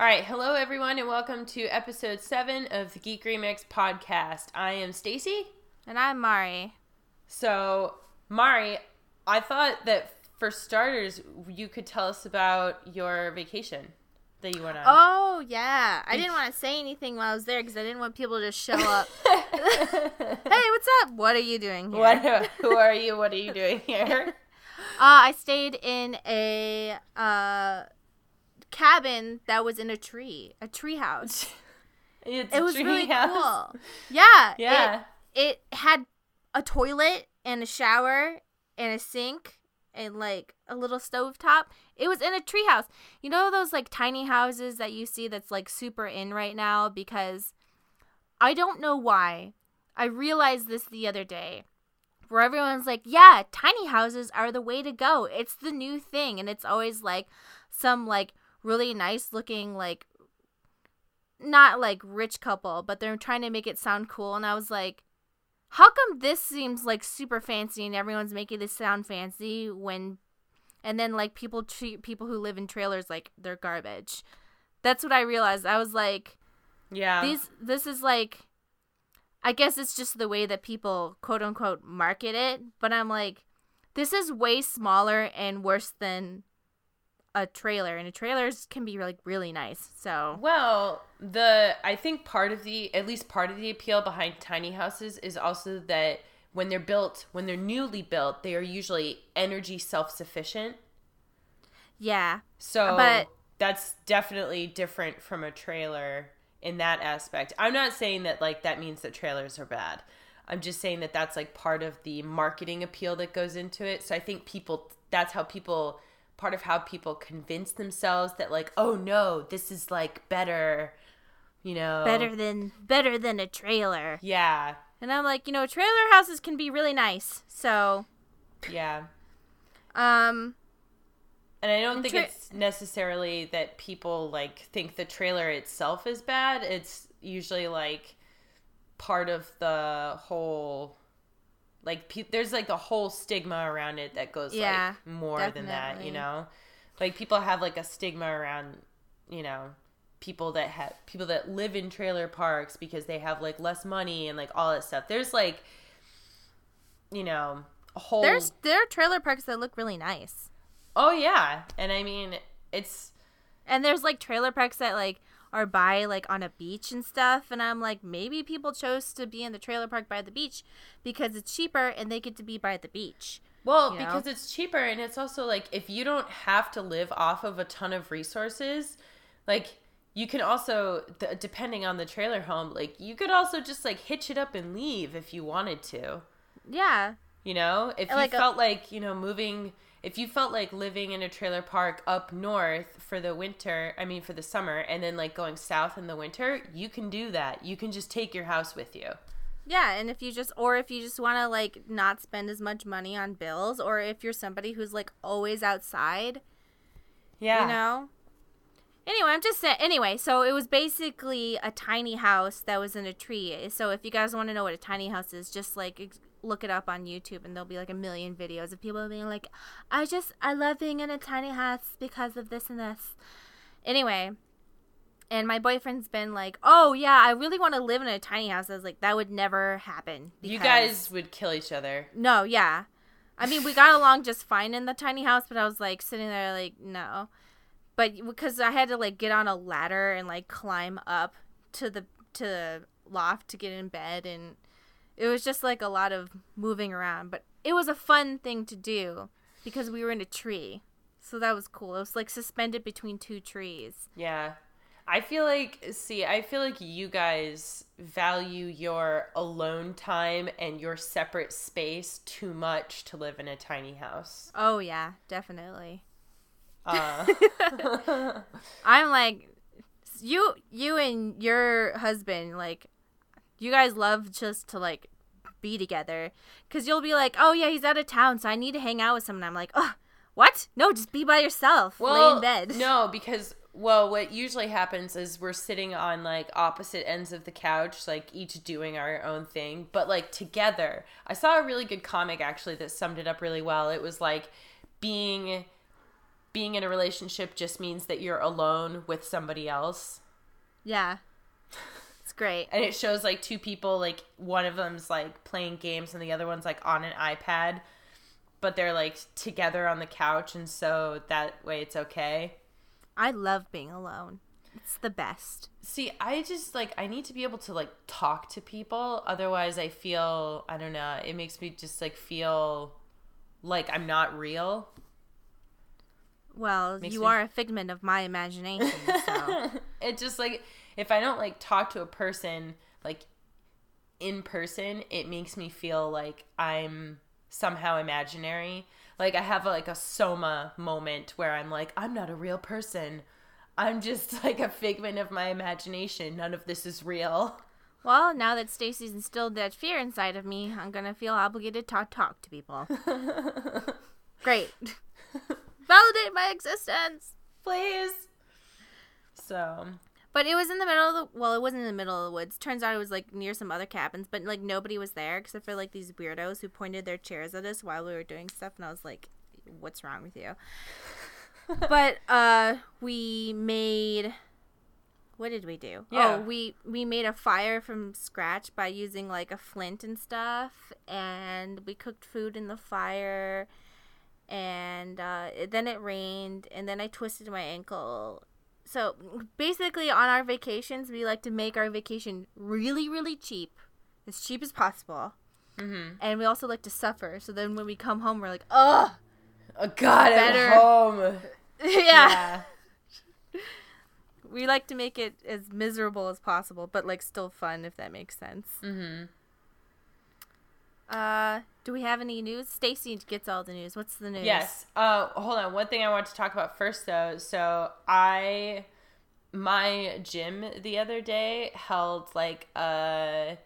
All right, hello everyone, and welcome to episode seven of the Geek Remix podcast. I am Stacy. And I'm Mari. So, Mari, I thought that for starters, you could tell us about your vacation that you went on. Oh yeah, I didn't want to say anything while I was there because I didn't want people to just show up. hey, what's up? What are you doing here? What? Who are you? What are you doing here? Uh, I stayed in a uh, cabin that was in a tree, a tree house. It's it a was tree really house. cool. Yeah, Yeah. It, it had a toilet and a shower and a sink and like a little stove top. It was in a tree house. You know those like tiny houses that you see that's like super in right now because I don't know why. I realized this the other day. Where everyone's like, yeah, tiny houses are the way to go. It's the new thing. And it's always like some like really nice looking like not like rich couple, but they're trying to make it sound cool. And I was like, how come this seems like super fancy and everyone's making this sound fancy when, and then like people treat people who live in trailers like they're garbage. That's what I realized. I was like, Yeah. these, this is like, I guess it's just the way that people quote unquote market it. But I'm like, this is way smaller and worse than a trailer, and a trailers can be like really nice. So Well, the I think part of the at least part of the appeal behind tiny houses is also that when they're built, when they're newly built, they are usually energy self-sufficient. yeah, So But- that's definitely different from a trailer in that aspect. I'm not saying that like that means that trailers are bad. I'm just saying that that's like part of the marketing appeal that goes into it. So I think people that's how people part of how people convince themselves that like, "Oh no, this is like better." You know. better than better than a trailer. Yeah. And I'm like, you know, trailer houses can be really nice. So, Yeah. um, And I don't And think tra- it's necessarily that people like think the trailer itself is bad. It's usually like part of the whole like pe- there's like a whole stigma around it that goes Yeah, like more than that, you know? Like people have like a stigma around, you know, people that have people that live in trailer parks because they have like less money and like all that stuff. There's like you know, a whole there's there are trailer parks that look really nice, Oh yeah. And I mean, it's and there's like trailer parks that like are by like on a beach and stuff. And I'm like, maybe people chose to be in the trailer park by the beach because it's cheaper and they get to be by the beach. Well, you know? because it's cheaper and it's also like if you don't have to live off of a ton of resources, like you can also depending on the trailer home, like you could also just like hitch it up and leave if you wanted to. Yeah, You know, if you Like a- felt like, you know, moving if you felt like living in a trailer park up north for the winter, I mean for the summer and then like going south in the winter, you can do that. You can just take your house with you. Yeah, and if you just or if you just want to like not spend as much money on bills or if you're somebody who's like always outside, Yeah. you know. Anyway, I'm just saying anyway, so it was basically a tiny house that was in a tree. So if you guys want to know what a tiny house is, just like look it up on YouTube and there'll be like a million videos of people being like, "I just I love being in a tiny house because of this and this." Anyway, and my boyfriend's been like, "Oh yeah, I really want to live in a tiny house." I was like, "That would never happen." You guys would kill each other. No, yeah. I mean, we got along just fine in the tiny house, but I was like sitting there like, no. But because I had to like get on a ladder and like climb up to the to the loft to get in bed and it was just like a lot of moving around, but it was a fun thing to do because we were in a tree. So that was cool. It was like suspended between two trees. Yeah. I feel like see, I feel like you guys value your alone time and your separate space too much to live in a tiny house. Oh yeah, definitely. Uh, I'm like you you and your husband like you guys love just to like be together cuz you'll be like, "Oh yeah, he's out of town, so I need to hang out with someone." I'm like, "Oh, what? No, just be by yourself. Lay in bed." No, because well, what usually happens is we're sitting on like opposite ends of the couch, like each doing our own thing, but like together. I saw a really good comic actually that summed it up really well. It was like being being in a relationship just means that you're alone with somebody else. Yeah. Great. And it shows like two people, like one of them's like playing games and the other one's like on an iPad, but they're like together on the couch, and so that way it's okay. I love being alone. It's the best. See, I just like I need to be able to like talk to people. Otherwise, I feel I don't know. It makes me just like feel like I'm not real. Well, Makes you me- are a figment of my imagination, so it just like if I don't like talk to a person like in person, it makes me feel like I'm somehow imaginary. Like I have like a soma moment where I'm like I'm not a real person. I'm just like a figment of my imagination. None of this is real. well, now that Stacy's instilled that fear inside of me, I'm gonna feel obligated to talk to people. Great. Validate my existence. Please. So, But it was in the middle of the well, it wasn't in the middle of the woods. Turns out it was like near some other cabins, but like nobody was there except for like these weirdos who pointed their chairs at us while we were doing stuff, and I was like, "What's wrong with you?" but uh, we made. What did we do? Yeah. Oh, we we made a fire from scratch by using like a flint and stuff, and we cooked food in the fire. And uh, it- then it rained, and then I twisted my ankle, so basically on our vacations we like to make our vacation really really cheap as cheap as possible mhm. and we also like to suffer so then when we come home we're like oh Oh God, Better. at home. yeah. we like to make it as miserable as possible but like still fun if that makes sense Mm-hmm. Uh do we have any news stacy gets all the news what's the news Yes. Uh, hold on. One thing I want to talk about first, though. So I, my gym the other day held like a,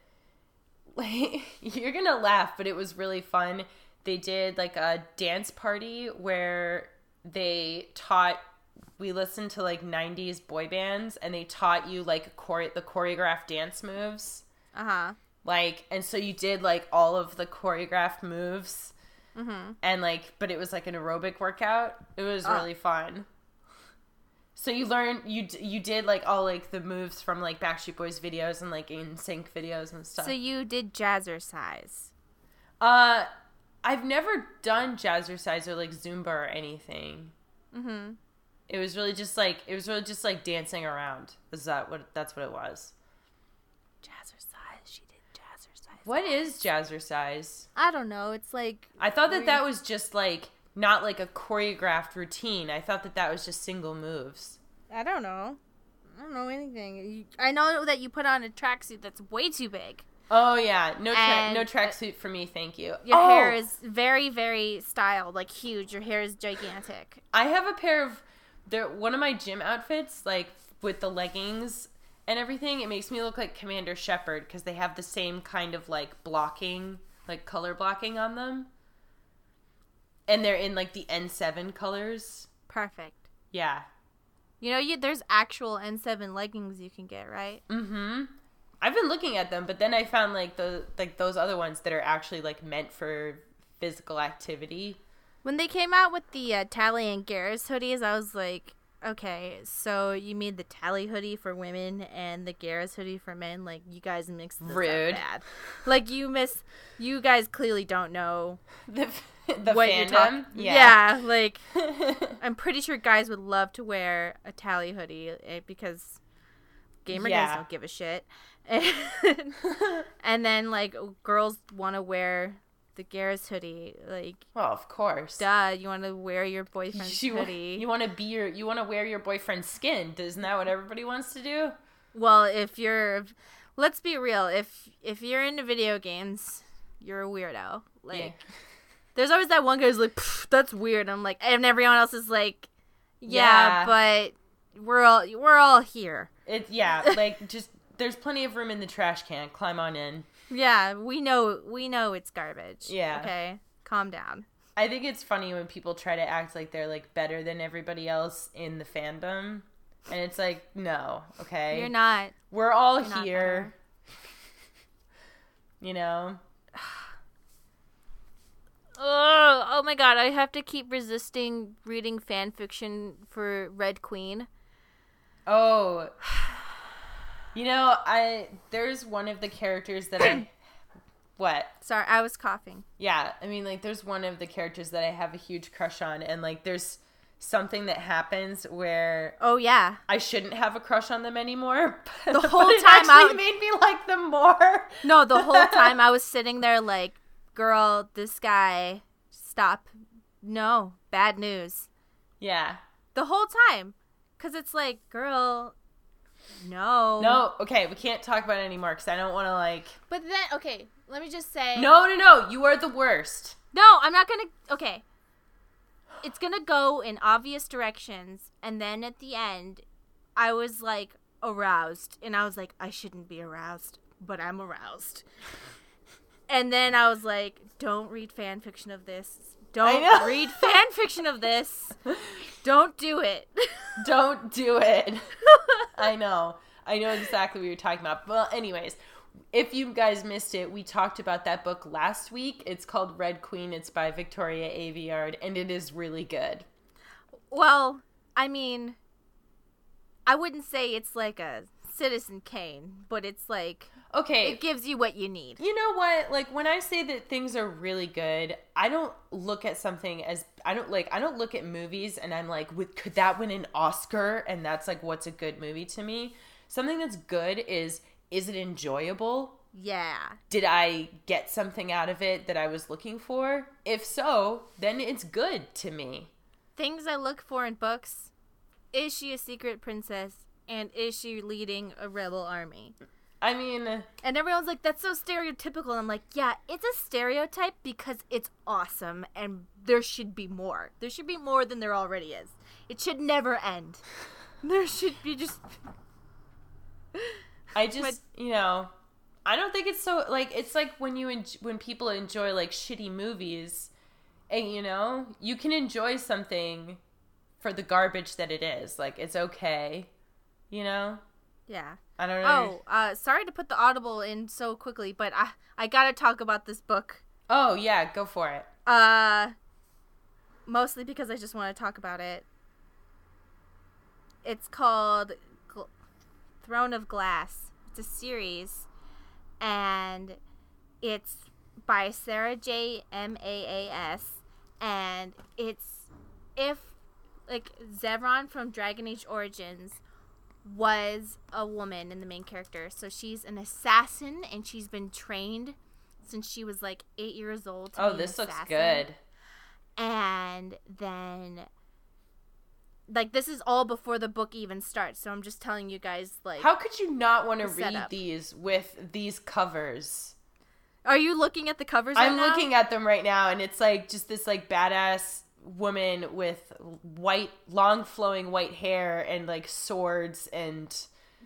like you're gonna laugh, but it was really fun. They did like a dance party where they taught. We listened to like '90s boy bands, and they taught you like chore- the choreographed dance moves. uh-huh Like, and so you did like all of the choreographed moves. Mm-hmm. And like but it was like an aerobic workout. It was Ah. really fun. So you learned you d- you did like all like the moves from like backstreet boys videos and like NSYNC videos and stuff. So you did jazzercise. Uh i've never done jazzercise or like zumba or anything. Mm-hmm. It was really just like it was really just like dancing around. Is that what that's what it was? Jazzercise she did jazzercise what is jazzercise i don't know it's like i thought that that was just like not like a choreographed routine i thought that that was just single moves I don't know. I don't know anything. I know that you put on a tracksuit that's way too big. Oh yeah, no tra- And- no uh, tracksuit for me, thank you. Your oh, hair is very, very styled, like huge. Your hair is gigantic. I have a pair of there. One of my gym outfits, like with the leggings and everything, it makes me look like Commander Shepard because they have the same kind of like blocking, like color blocking on them, and they're in like the N seven colors. Perfect. Yeah. You know, you there's actual N7 leggings you can get, right? Mm-hmm. I've been looking at them, but then I found like the like those other ones that are actually like meant for physical activity. When they came out with the uh, Tali and Garrus hoodies, I was like, okay, so you made the Tali hoodie for women and the Garrus hoodie for men. Like, you guys mixed this Rude. up bad. Like, you miss. You guys clearly don't know The the what you're fandom. talking. yeah. yeah, like I'm pretty sure guys would love to wear a Tali hoodie eh, because gamer guys don't give a shit. And, and then like girls want to wear the Garrus hoodie. Like, well, of course. duh, you want to wear your boyfriend's You, hoodie. you want to be your you want to wear your boyfriend's skin. Isn't that what everybody wants to do? well, if you're, let's be real. If if you're into video games, you're a weirdo. Like, Yeah. there's always that one guy who's like, that's weird. I'm like, and everyone else is like, Yeah. yeah, but we're all we're all here. It yeah, like just there's plenty of room in the trash can. Climb on in. Yeah, we know we know it's garbage. Yeah. Okay. Calm down. I think it's funny when people try to act like they're like better than everybody else in the fandom. And it's like, no, okay. You're not We're all you're here. You know? Oh, oh my god, I have to keep resisting reading fan fiction for Red Queen. Oh. You know, I there's one of the characters that I what? Sorry, I was coughing. Yeah, I mean like there's one of the characters that I have a huge crush on and like there's something that happens where Oh yeah. I shouldn't have a crush on them anymore. The whole it time I made me like them more. No, the whole time I was sitting there like, girl, this guy, stop. No, bad news. Yeah. The whole time. Cuz it's like, girl, no. No, okay, we can't talk about it anymore because I don't want to like. But then okay, let me just say No, no, no! You are the worst. No, I'm not gonna. Okay. It's gonna go in obvious directions, and then at the end, I was like aroused, and I was like, I shouldn't be aroused, but I'm aroused. And then I was like, don't read fan fiction of this. Don't read fan fiction of this. Don't do it. Don't do it. I know. I know exactly what you're talking about. Well, anyways, if you guys missed it, we talked about that book last week. It's called Red Queen. It's by Victoria Aveyard, and it is really good. well, I mean, I wouldn't say it's like a Citizen Kane, but it's like Okay. it gives you what you need. You know what? Like when I say that things are really good, I don't look at something as I don't like I don't look at movies and I'm like, "Would- could that win an Oscar? And that's like what's a good movie to me. Something that's good is is it enjoyable? Yeah. Did I get something out of it that I was looking for? If so, then it's good to me. Things I look for in books is she a secret princess and is she leading a rebel army? I mean, And everyone's like, that's so stereotypical. And I'm like, yeah, it's a stereotype because it's awesome and there should be more. There should be more than there already is. It should never end. There should be just. I just, you know, I don't think it's so like it's like when you en- when people enjoy like shitty movies, and you know, you can enjoy something for the garbage that it is. Like it's okay, you know. Yeah. I don't know. Oh, uh, sorry to put the audible in so quickly, but I I gotta talk about this book. Oh yeah, go for it. Uh, mostly because I just want to talk about it. It's called Gl- Throne of Glass. It's a series, and it's by Sarah J. M A A S, and it's if like Zevran from Dragon Age Origins was a woman in the main character. So she's an assassin, and she's been trained since she was like eight years old. Oh, this looks good. And then, like, this is all before the book even starts. So I'm just telling you guys, like, How could you not want to The read setup. these with these covers? are you looking at the covers? I'm right now? looking at them right now, and it's like just this like badass woman with white, long flowing white hair and like swords and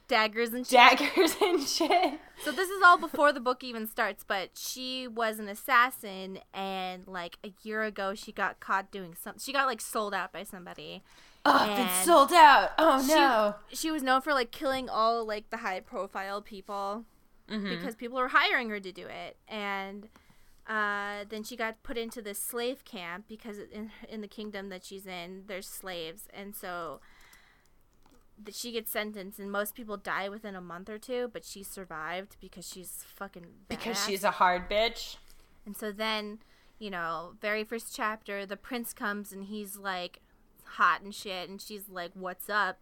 daggers and shit. daggers and shit. So this is all before the book even starts, but she was an assassin, and like a year ago, she got caught doing something. She got like sold out by somebody. Oh, it's And sold out. Oh no. She was known for like killing all like the high profile people Mhm. because people were hiring her to do it, and uh, then she got put into this slave camp because in in the kingdom that she's in, there's slaves, and so that she gets sentenced, and most people die within a month or two, but she survived because she's fucking because she's a hard bitch. And so then, you know, very first chapter, the prince comes and he's like hot and shit, and she's like, "What's up?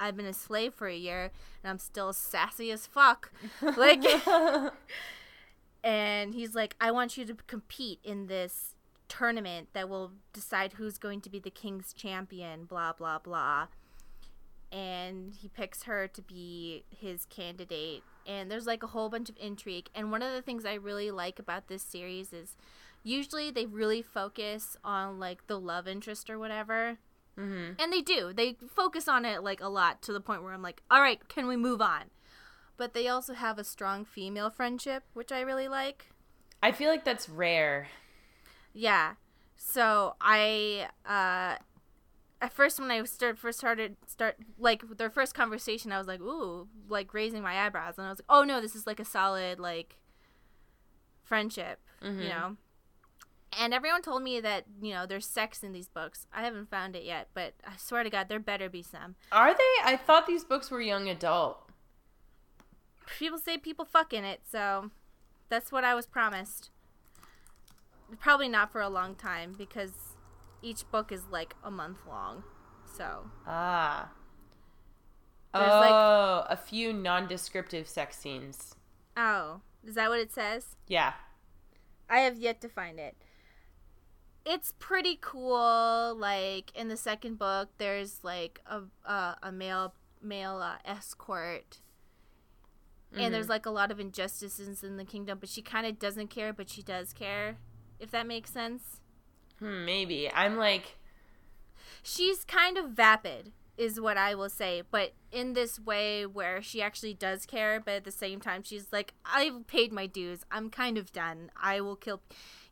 I've been a slave for a year, and I'm still sassy as fuck." Like, and he's like, "I want you to compete in this tournament that will decide who's going to be the king's champion." Blah blah blah. And he picks her to be his candidate, and there's like a whole bunch of intrigue. And one of the things I really like about this series is usually they really focus on like the love interest or whatever. hmm And they do. They focus on it like a lot to the point where I'm like, all right, can we move on? But they also have a strong female friendship, which I really like. I feel like that's rare. Yeah. So I uh at first when I start first started start like their first conversation I was like, ooh, like raising my eyebrows and I was like, oh no, this is like a solid like friendship, you Mhm. know. And everyone told me that, you know, there's sex in these books. I haven't found it yet, but I swear to God, there better be some. Are they? I thought these books were young adult. People say people fuck in it, so that's what I was promised. Probably not for a long time because each book is like a month long. So, Ah. There's, oh, like- a few non-descriptive sex scenes. oh, is that what it says? Yeah. I have yet to find it. It's pretty cool. Like in the second book, there's like a uh, a male male uh, escort, and there's like a lot of injustices in the kingdom. But she kind of doesn't care, but she does care. If that makes sense. Hmm, maybe. I'm like, She's kind of vapid, is what I will say, but in this way where she actually does care, but at the same time she's like, I've paid my dues. I'm kind of done. I will kill.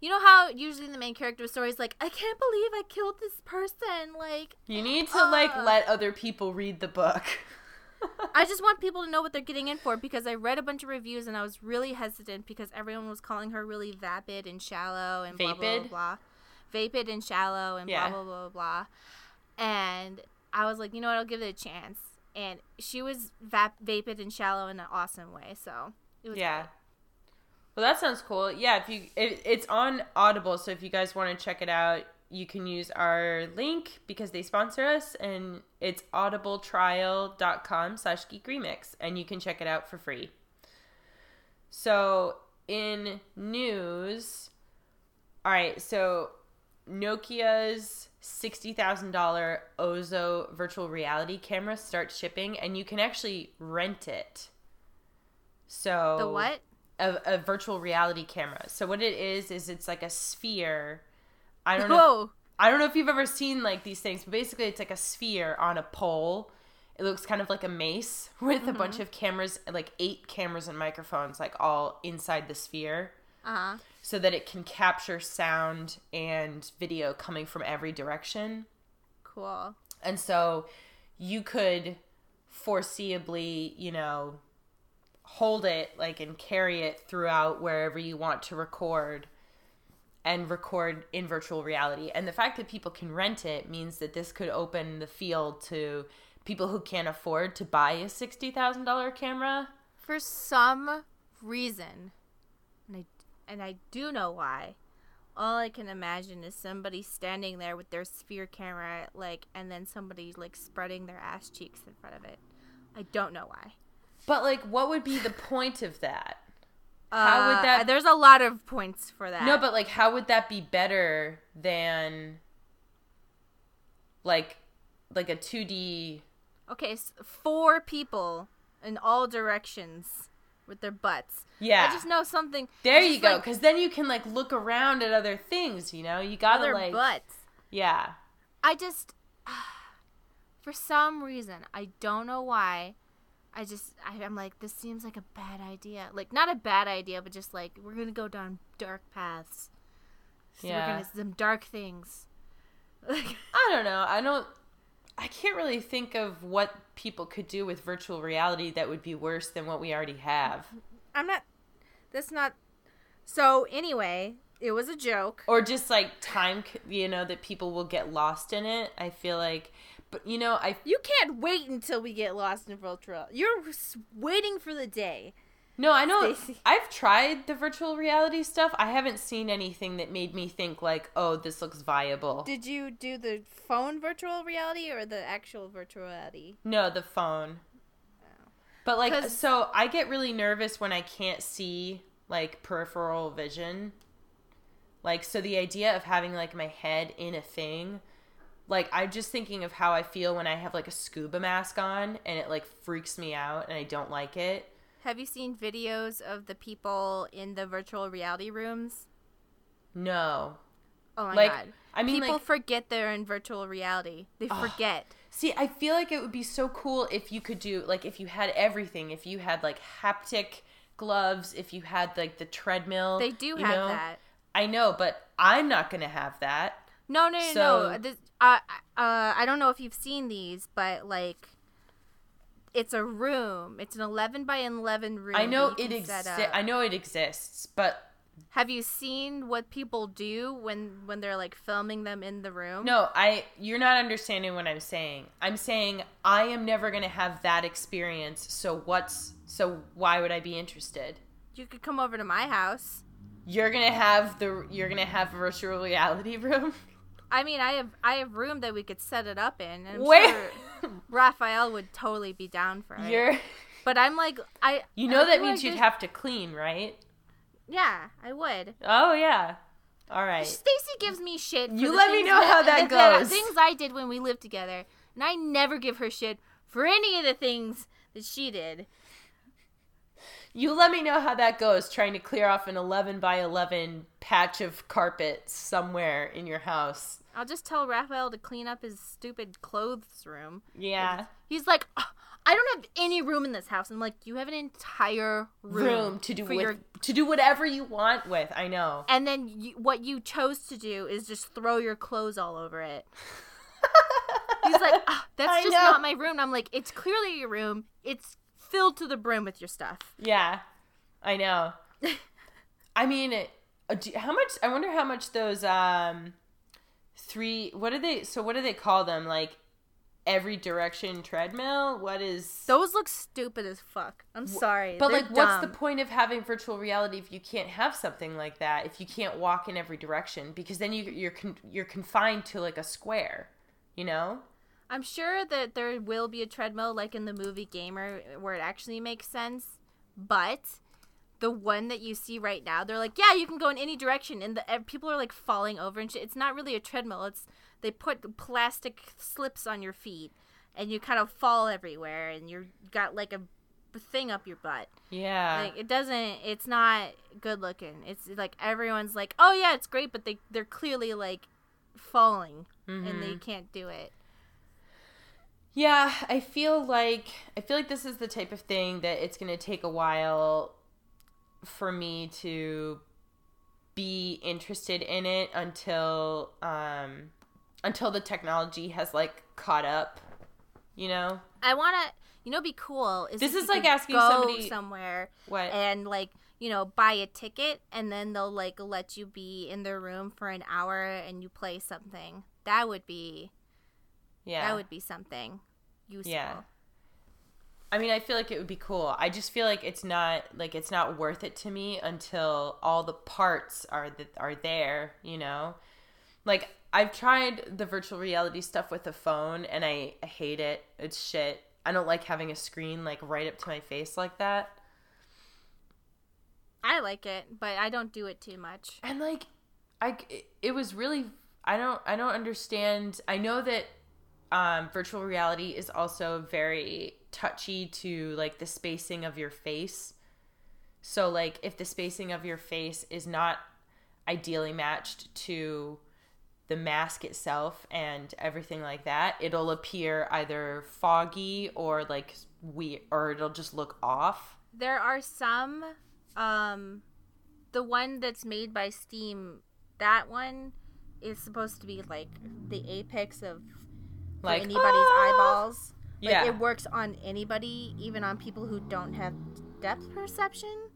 You know how usually the main character of story is like, I can't believe I killed this person. Like, you need to like Uh. let other people read the book. I just want people to know what they're getting in for because I read a bunch of reviews and I was really hesitant because everyone was calling her really vapid and shallow and blah blah blah, Vapid? blah. vapid and shallow and Yeah. blah blah blah blah. And I was like, you know what, I'll give it a chance. And she was vap- vapid and shallow in an awesome way, so it was yeah. Well, that sounds cool. Yeah, if you it, it's on Audible, so if you guys want to check it out, you can use our link because they sponsor us, and it's audibletrial.com slash geek remix, and you can check it out for free. So in news, all right, so Nokia's $60,000 Ozo virtual reality camera starts shipping, and you can actually rent it. So The what? a, a virtual reality camera. So what it is is it's like a sphere. I don't know. Whoa. I don't know if you've ever seen like these things, but basically it's like a sphere on a pole. It looks kind of like a mace with a bunch of cameras, like eight cameras and microphones, like all inside the sphere, Uh huh. so that it can capture sound and video coming from every direction. Cool. And so you could foreseeably, you know, hold it like and carry it throughout wherever you want to record and record in virtual reality. And the fact that people can rent it means that this could open the field to people who can't afford to buy a $60,000 camera. For some reason, and I and I do know why. All I can imagine is somebody standing there with their sphere camera, like, and then somebody like spreading their ass cheeks in front of it. I don't know why. But like what would be the point of that? How would Uh, that- There's a lot of points for that. No, but like how would that be better than like like a 2D okay, s four people in all directions with their butts. Yeah. I just know something. There you go, like, because then you can like look around at other things. You know, you gotta other like, butts. yeah, I just, for some reason, I don't know why. I just, I, I'm like, this seems like a bad idea. Like, not a bad idea, but just like, we're gonna go down dark paths. So Yeah. We're gonna some dark things. Like, I don't know. I don't. I can't really think of what people could do with virtual reality that would be worse than what we already have, I'm not. That's not. So anyway, it was a joke. or just like time. You know that people will get lost in it. I feel like, but you know, I You can't wait until we get lost in virtual. You're waiting for the day. no, I know. Stacey. I've tried the virtual reality stuff. I haven't seen anything that made me think like, oh, this looks viable. Did you do the phone virtual reality or the actual virtual reality? No, the phone. Oh. But like 'Cause- so I get really nervous when I can't see like peripheral vision. Like so the idea of having like my head in a thing like I'm just thinking of how I feel when I have like a scuba mask on and it like freaks me out and I don't like it. Have you seen videos of the people in the virtual reality rooms? No. Oh my Like, god. I mean, people like- forget they're in virtual reality. They forget. See, I feel like it would be so cool if you could do like if you had everything, if you had like haptic gloves, if you had like the treadmill. They do have know? that. I know, but I'm not gonna have that. No, no, no, So- no. This, uh, uh, I don't know if you've seen these, but like, it's a room. It's an eleven by eleven room. I know it exists. I know it exists, but Have you seen what people do when when they're like filming them in the room? No, I you're not understanding what I'm saying. I'm saying I am never going to have that experience. So what's so why would I be interested? You could come over to my house. You're going to have the you're going to have a virtual reality room? I mean, I have I have room that we could set it up in. And I'm Where sure Raphael would totally be down for it. you're But I'm like I You know I that means like you'd there's- have to clean, right? Yeah, I would. Oh yeah. All right. Stacy gives me shit. For You the let me know how that goes. Things I did when we lived together, and I never give her shit for any of the things that she did. You let me know how that goes trying to clear off an 11 by 11 patch of carpet somewhere in your house. I'll just tell Raphael to clean up his stupid clothes room. Yeah. He's like, "Ugh, I don't have any room in this house. I'm like, you have an entire room, Room to do with, your to do whatever you want with. I know. and then you, what you chose to do is just throw your clothes all over it. He's like, "Ah, that's I just know. not my room. And I'm like, it's clearly your room. It's filled to the brim with your stuff. Yeah. I know. I mean, uh, how much I wonder how much those um three what do they so what do they call them? Like every direction treadmill? What is Those look stupid as fuck. I'm sorry, But They're like, what's the point of having virtual reality if you can't have something like that? If you can't walk in every direction, because then you, you're con- you're confined to like a square, you know? I'm sure that there will be a treadmill like in the movie Gamer where it actually makes sense, but the one that you see right now, they're like, yeah, you can go in any direction, and the ev- people are like falling over and shit. It's not really a treadmill. It's they put plastic slips on your feet, and you kind of fall everywhere, and you're got like a thing up your butt. Yeah. Like it doesn't. It's not good looking. It's like everyone's like, oh yeah, it's great, but they they're clearly like falling, and they mm-hmm. can't do it. Yeah, I feel like I feel like this is the type of thing that it's going to take a while for me to be interested in it until um until the technology has like caught up, you know? I want to, you know, be cool. Is This is like asking somebody- somewhere What? and like you know buy a ticket, and then they'll like let you be in their room for an hour and you play something. That would be yeah. that would be something useful. Yeah. I mean, I feel like it would be cool. I just feel like it's not like it's not worth it to me until all the parts are that are there, you know? Like I've tried the virtual reality stuff with the phone and I, I hate it. It's shit. I don't like having a screen like right up to my face like that. I like it, but I don't do it too much. and like i it was really i don't i don't understand i know that um virtual reality is also very touchy to like the spacing of your face so like if the spacing of your face is not ideally matched to the mask itself and everything like that it'll appear either foggy or like weird or it'll just look off There are some, um, the one that's made by Steam. That one is supposed to be like the apex of like anybody's "Ah!" eyeballs. Like yeah it works on anybody, even on people who don't have depth perception.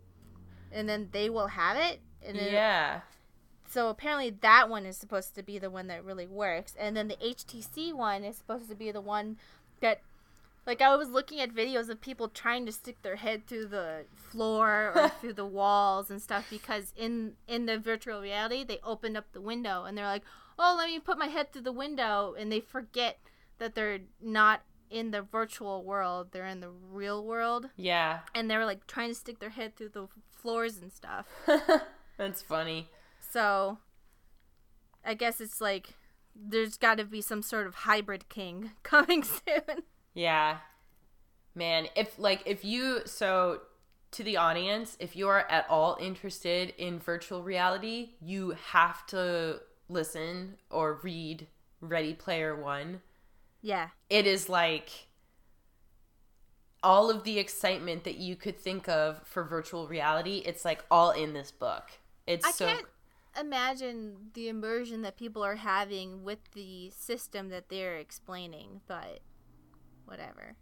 And then they will have it. And then yeah so apparently that one is supposed to be the one that really works. And then the HTC one is supposed to be the one that like I was looking at videos of people trying to stick their head through the floor or through the walls and stuff because in in the virtual reality they opened up the window and they're like, "Oh, let me put my head through the window." And they forget that they're not in the virtual world, they're in the real world. yeah And they were like trying to stick their head through the floors and stuff. That's funny. So I guess it's like there's got to be some sort of hybrid king coming soon. Yeah. Man, if like if you so to the audience, if you are at all interested in virtual reality, you have to listen or read Ready Player 1. Yeah. It is like all of the excitement that you could think of for virtual reality, it's like all in this book. It's I so can't imagine the immersion that people are having with the system that they're explaining, but whatever.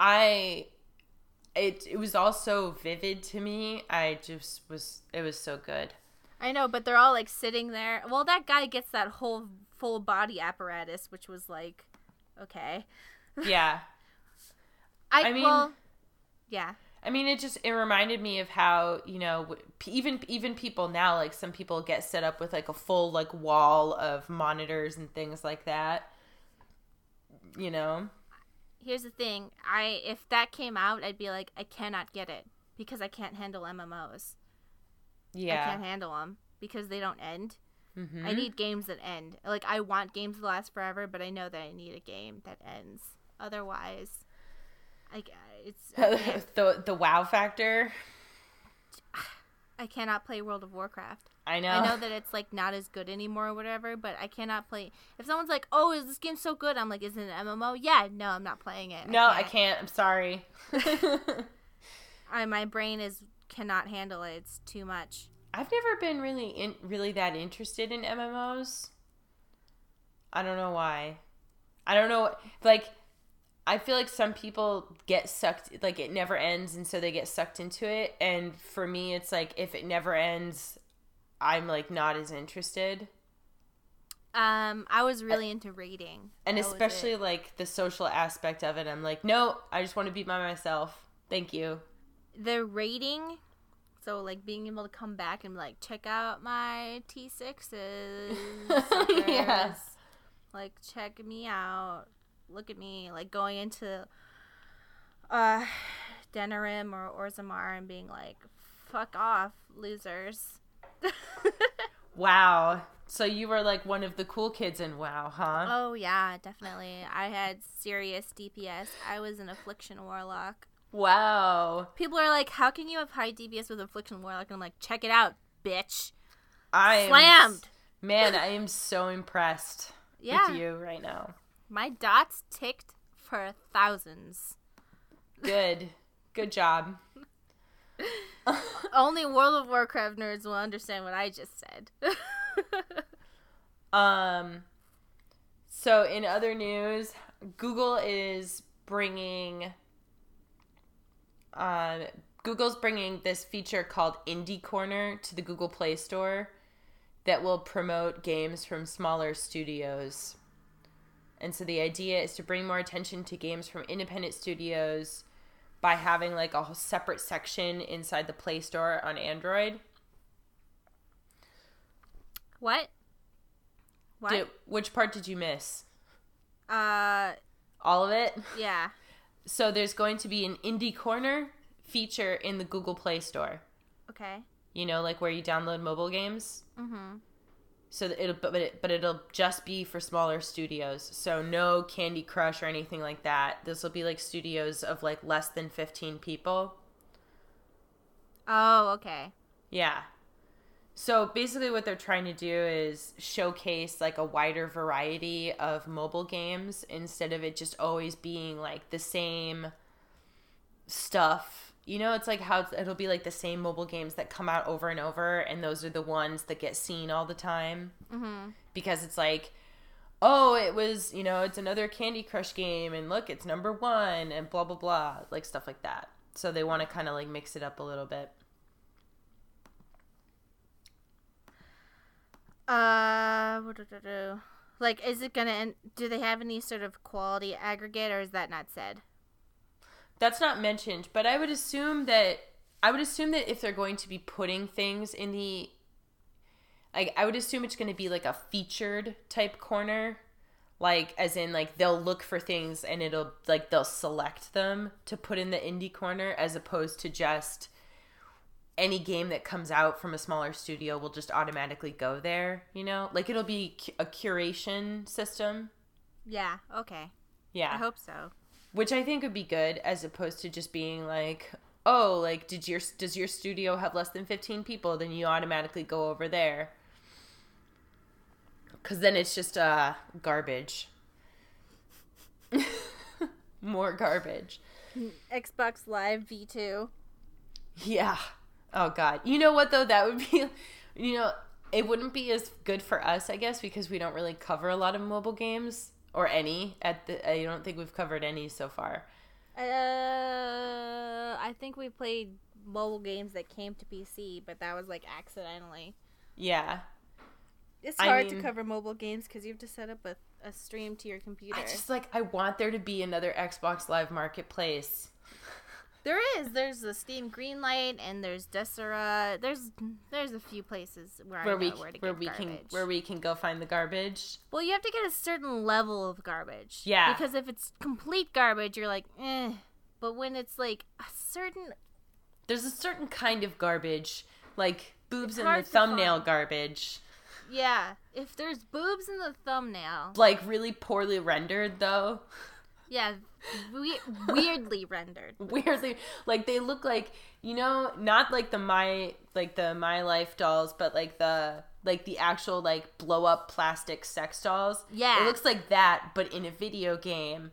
I it it was all so vivid to me. I just was it was so good. I know, but they're all like sitting there. Well, that guy gets that whole full body apparatus, which was like, okay. Yeah. I, I mean- well, yeah. I mean, it just it reminded me of how you know even even people now like some people get set up with like a full like wall of monitors and things like that. You know. Here's the thing. I if that came out, I'd be like, I cannot get it because I can't handle MMOs. Yeah, I can't handle them because they don't end. Mhm. I need games that end. Like I want games to last forever, but I know that I need a game that ends. Otherwise, I it's the the wow factor. I cannot play World of Warcraft. I know. I know that it's like not as good anymore or whatever, but I cannot play. If someone's like, "Oh, is this game so good?" I'm like, "Is it an MMO?" Yeah, no, I'm not playing it. no, I can't. I'm sorry. I my brain is cannot handle it. It's too much. I've never been really in, really that interested in MMOs. I don't know why. I don't know like I feel like some people get sucked like it never ends and so they get sucked into it and for me it's like if it never ends I'm like not as interested. Um, I was really into raiding, And That especially like the social aspect of it I'm like no, I just want to be by myself. Thank you. the raiding. So like being able to come back and like check out my T sixes. Yes. Like check me out. Look at me. Like going into uh Denarim or Orgrimmar and being like, fuck off, losers. Wow. So you were like one of the cool kids in WoW, huh? oh yeah, definitely. I had serious DPS. I was an affliction warlock. Wow. People are like, how can you have high DPS with affliction warlock? And I'm like, check it out, bitch. I am Slammed. Man, I am so impressed Yeah. with you right now. My dots ticked for thousands. Good. Good job. Only World of Warcraft nerds will understand what I just said. Um so in other news, Google is bringing um Google's bringing this feature called Indie Corner to the Google Play Store that will promote games from smaller studios. And so the idea is to bring more attention to games from independent studios by having like a whole separate section inside the Play Store on Android. what? What? Did, which part did you miss? Uh, All of it? yeah. So there's going to be an indie corner feature in the Google Play Store. Okay. You know, like where you download mobile games. Mm-hmm. So it'll but it, but it'll just be for smaller studios. So no Candy Crush or anything like that. This will be like studios of like less than 15 people. Oh, okay. Yeah. So basically what they're trying to do is showcase like a wider variety of mobile games instead of it just always being like the same stuff. You know, it's like how it's, it'll be like the same mobile games that come out over and over and those are the ones that get seen all the time Mm-hmm. because it's like oh, it was, you know, it's another Candy Crush game and look, it's number 1 and blah blah blah, like stuff like that. So they want to kind of like mix it up a little bit. Uh, what do- do- do? like, is it gonna? end Do they have any sort of quality aggregate, or is that not said? That's not mentioned, but I would assume that I would assume that if they're going to be putting things in the like I would assume it's going to be like a featured type corner like as in like they'll look for things and it'll like they'll select them to put in the indie corner as opposed to just any game that comes out from a smaller studio will just automatically go there, you know? Like it'll be a curation system. Yeah. Okay. Yeah. I hope so. Which I think would be good as opposed to just being like, oh, like did your does your studio have less than 15 people then you automatically go over there. Cuz then it's just uh garbage. More garbage. Xbox Live V2. Yeah. Oh god. You know what though? That would be you know, it wouldn't be as good for us, I guess, because we don't really cover a lot of mobile games or any at the I don't think we've covered any so far. Uh, I think we played mobile games that came to PC, but that was like accidentally. Yeah. It's I hard to cover mobile games because you have to set up a, a stream to your computer. I just like I want there to be another Xbox Live Marketplace. There is. There's the Steam Greenlight, and there's Desura. There's there's a few places where, Where I we know where to where we garbage. can where we can go find the garbage. well, you have to get a certain level of garbage. Yeah. Because if it's complete garbage, you're like, eh. But when it's like a certain, There's a certain kind of garbage, like boobs in the thumbnail garbage. yeah, if there's boobs in the thumbnail, Like really poorly rendered though. yeah, we- weirdly rendered. Weirdly like they look like you know, not like the my like the My Life dolls, but like the like the actual like blow up plastic sex dolls. Yeah. It looks like that, but in a video game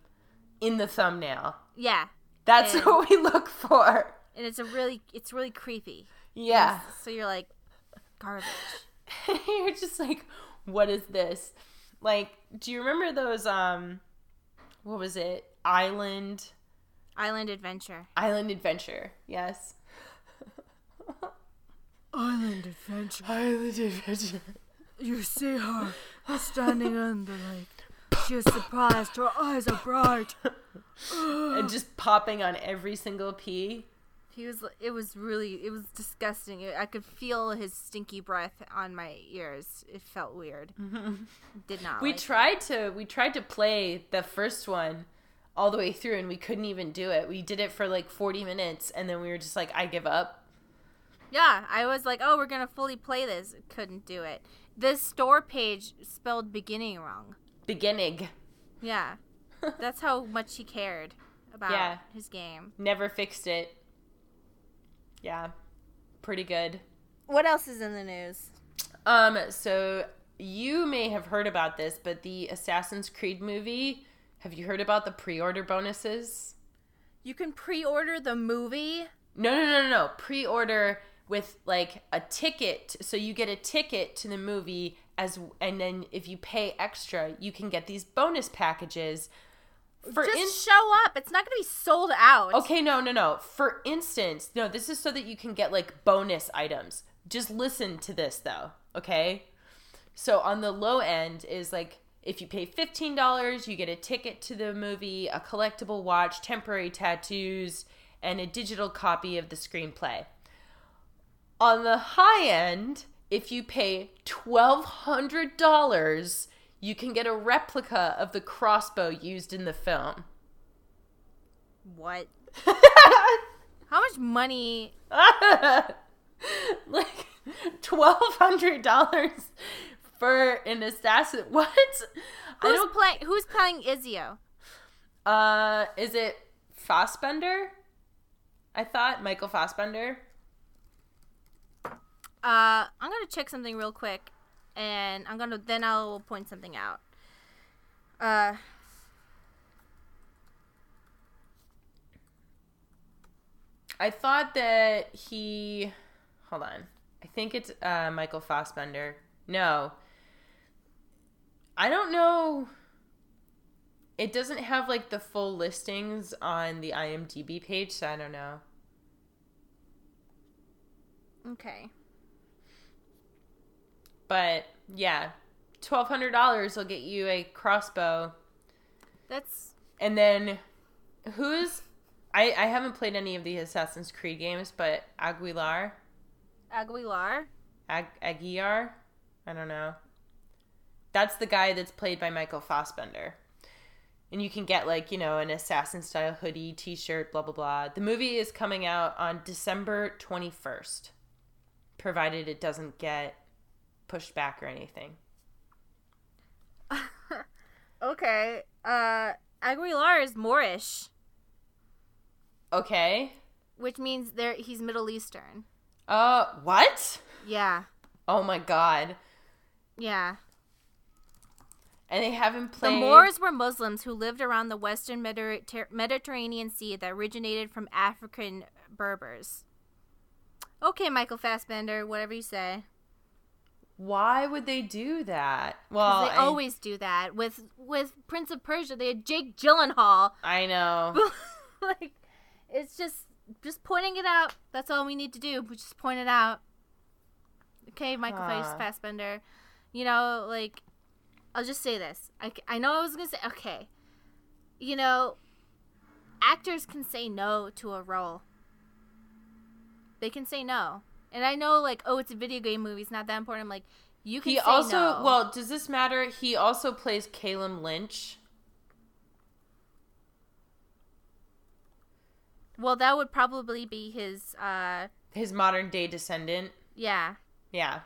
in the thumbnail. Yeah, That's And- what we look for. and it's a really, it's really creepy. Yeah. So you're like, garbage. You're just like, what is this? Like, do you remember those um what was it? Island Island Adventure. Island Adventure. Yes. Island Adventure. Island Adventure. You see her standing on the lake. She is surprised. Her eyes are bright. and just popping on every single pee. He was. It was really. It was disgusting. I could feel his stinky breath on my ears. It felt weird. Did not. We like it. tried to we tried to play the first one all the way through and we couldn't even do it. We did it for like 40 minutes and then we were just like I give up. Yeah, I was like, oh, we're gonna fully play this. Couldn't do it. The store page spelled beginning wrong. Beginning. Yeah, that's how much he cared about Yeah. his game. Never fixed it. Yeah. Pretty good. What else is in the news? Um, so you may have heard about this, but the Assassin's Creed movie, have you heard about the pre-order bonuses? You can pre-order the movie. No, no, no, no, no. Pre-order with like a ticket. So you get a ticket to the movie as and then if you pay extra, you can get these bonus packages. For Just in- show up. It's not gonna be sold out. Okay, no, no, no. For instance, no, this is so that you can get like bonus items. Just listen to this though, okay? So on the low end is like if you pay $15, you get a ticket to the movie, a collectible watch, temporary tattoos, and a digital copy of the screenplay. On the high end, if you pay $1,200, you can get a replica of the crossbow used in the film. What? How much money? like $1,200 for an assassin. What? Who's I don't play. Who's playing Ezio? Uh, is it Fassbender? I thought Michael Fassbender. Uh, I'm gonna check something real quick, and I'm gonna then I'll point something out. Uh. I thought that he. Hold on. I think it's uh, Michael Fassbender. No, I don't know. It doesn't have like the full listings on the IMDb page, so I don't know. okay. But yeah, twelve hundred dollars will get you a crossbow, That's and then who's I I haven't played any of the Assassin's Creed games, but Aguilar, Aguilar. Ag, Aguiar, I don't know. That's the guy that's played by Michael Fassbender. And you can get like, you know, an assassin style hoodie, t-shirt, blah blah blah. The movie is coming out on December 21st, provided it doesn't get pushed back or anything. Okay. Uh, Aguilar is Moorish, Okay. which means there he's Middle Eastern. Uh, what? Yeah. Oh my god. Yeah. And they haven't played. The. Moors were Muslims who lived around the western Mediter- Mediterranean Sea that originated from African Berbers. Okay, Michael Fassbender, whatever you say. Why would they do that? Well, they I, always do that with with Prince of Persia. They had Jake Gyllenhaal. I know. like, it's just just pointing it out. That's all we need to do. We just point it out. Okay, Michael Huh. Fassbender. You know, like, I'll just say this. I, I know I was gonna say okay. You know, actors can say no to a role. They can say no, and I know like, oh, it's a video game movie. It's not that important. I'm like, you can. He say also no. well, does this matter? He also plays Caleb Lynch. well, that would probably be his. uh His modern day descendant. Yeah. Yeah.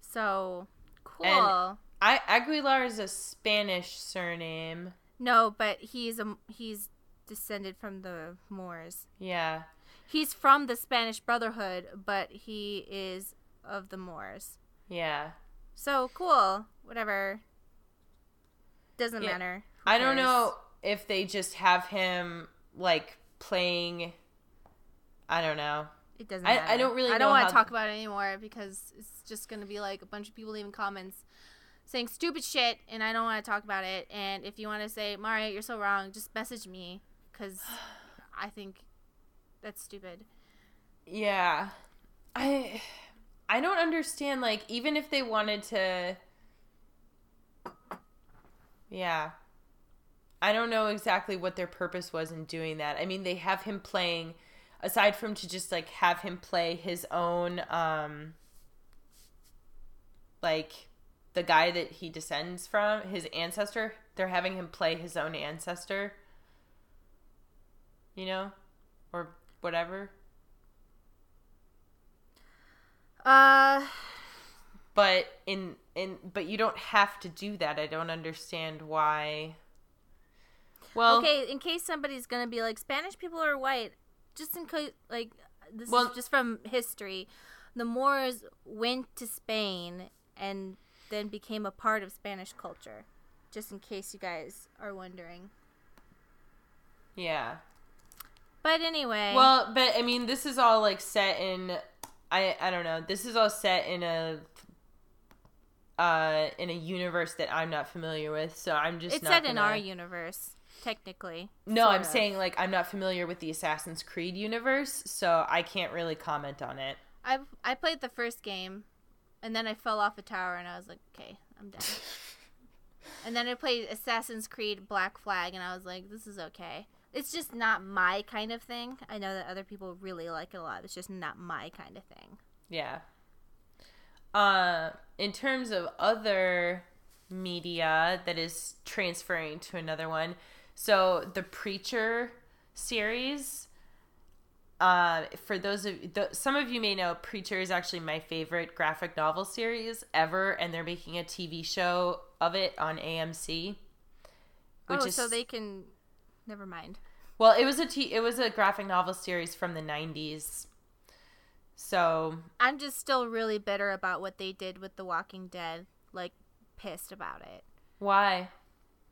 So cool. And- I Aguilar is a Spanish surname. no, but he's a he's descended from the Moors. Yeah. He's from the Spanish Brotherhood, but he is of the Moors. Yeah. So cool. Whatever. Doesn't Yeah. matter. I don't know if they just have him like playing I don't know. It doesn't I- I don't really I don't want to talk about it anymore because it's just going to be like a bunch of people leaving comments saying stupid shit and I don't want to talk about it. And if you want to say, Mario, you're so wrong, just message me because I think that's stupid. Yeah. I I don't understand like even if they wanted to Yeah. I don't know exactly what their purpose was in doing that. I mean, they have him playing aside from to just like have him play his own um like the guy that he descends from, his ancestor, they're having him play his own ancestor. You know? Or whatever. Uh, but in in but you don't have to do that i don't understand why well okay, in case somebody's going to be like, Spanish people are white, just in case, like, this Well- is just from history. The Moors went to Spain and then became a part of Spanish culture. Just in case you guys are wondering. yeah But anyway. well but i mean this is all like set in i i don't know this is all set in a uh in a universe that i'm not familiar with so i'm just it's not set in gonna- our universe, technically. no i'm of. saying like i'm not familiar with the assassin's creed universe so i can't really comment on it I I played the first game, and then I fell off a tower, and I was like, okay, I'm done. and then I played Assassin's Creed Black Flag, and I was like, this is okay. It's just not my kind of thing. I know that other people really like it a lot. It's just not my kind of thing. Yeah. Uh, in terms of other media that is transferring to another one, so the Preacher series. Uh, for those of th- some of you may know, Preacher is actually my favorite graphic novel series ever, and they're making a TV show of it on AMC. Which oh, so they can. Never mind. Well, it was a t- it was a graphic novel series from the '90s. So I'm just still really bitter about what they did with The Walking Dead. Like, pissed about it. why?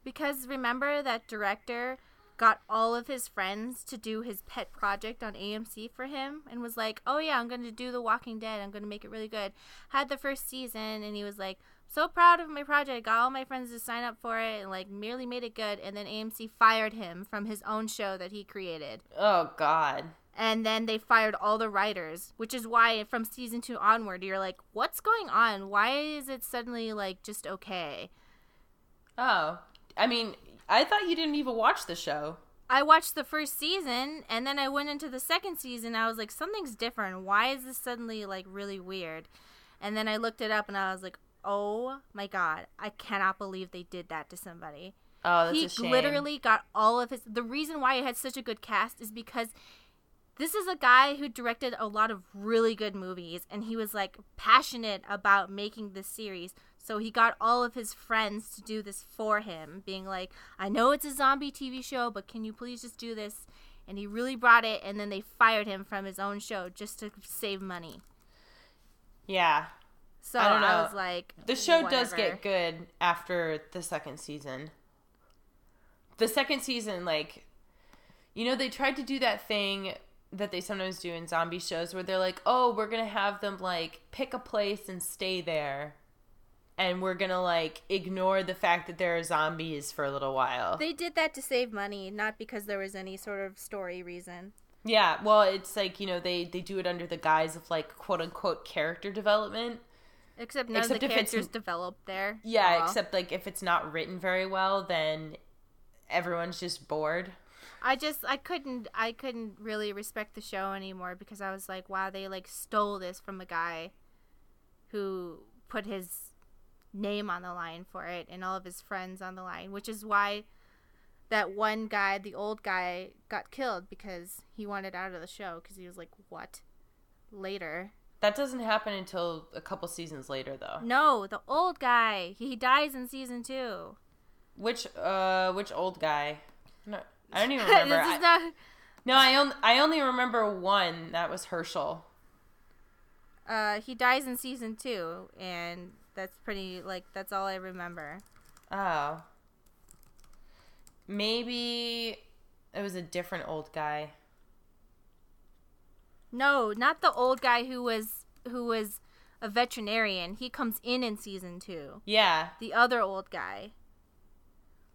Because remember that director got all of his friends to do his pet project on AMC for him and was like, "Oh yeah, I'm going to do The Walking Dead. I'm going to make it really good." Had the first season and he was like, "So proud of my project. Got all my friends to sign up for it and like merely made it good." And then AMC fired him from his own show that he created. Oh God. And then they fired all the writers, which is why from season 2 onward you're like, "What's going on? Why is it suddenly like just okay?" Oh, I mean, I thought you didn't even watch the show. I watched the first season and then I went into the second season. I was like, something's different. Why is this suddenly like really weird? And then I looked it up and I was like, oh my god, I cannot believe they did that to somebody. Oh, he literally got all of his. The reason why it had such a good cast is because this is a guy who directed a lot of really good movies and he was like passionate about making this series. So he got all of his friends to do this for him, being like, I know it's a zombie TV show, but can you please just do this? And he really brought it, and then they fired him from his own show just to save money. Yeah, So I I, don't know. was like, the show does get good after the second season. The second season, like, you know, they tried to do that thing that they sometimes do in zombie shows where they're like, oh, we're gonna have them like pick a place and stay there. And we're gonna like ignore the fact that there are zombies for a little while. They did that to save money, not because there was any sort of story reason. Yeah, well, it's like you know they they do it under the guise of like quote unquote character development. Except none Except of if the it's- characters developed there. Yeah, oh, Aw. except like if it's not written very well, then everyone's just bored. I just I couldn't I couldn't really respect the show anymore because I was like, wow, they like stole this from a guy who put his name on the line for it and all of his friends on the line, which is why that one guy, the old guy, got killed because he wanted out of the show because he was like, what? Later. That doesn't happen until a couple seasons later, though. No, the old guy. He dies in season two. Which uh, which old guy? No, I don't even remember. this is not. no, I only I only remember one. That was Hershel. Uh, he dies in season two, and that's pretty like that's all I remember. Oh, maybe it was a different old guy. No, not the old guy who was who was a veterinarian. He comes in in season two. Yeah. The other old guy.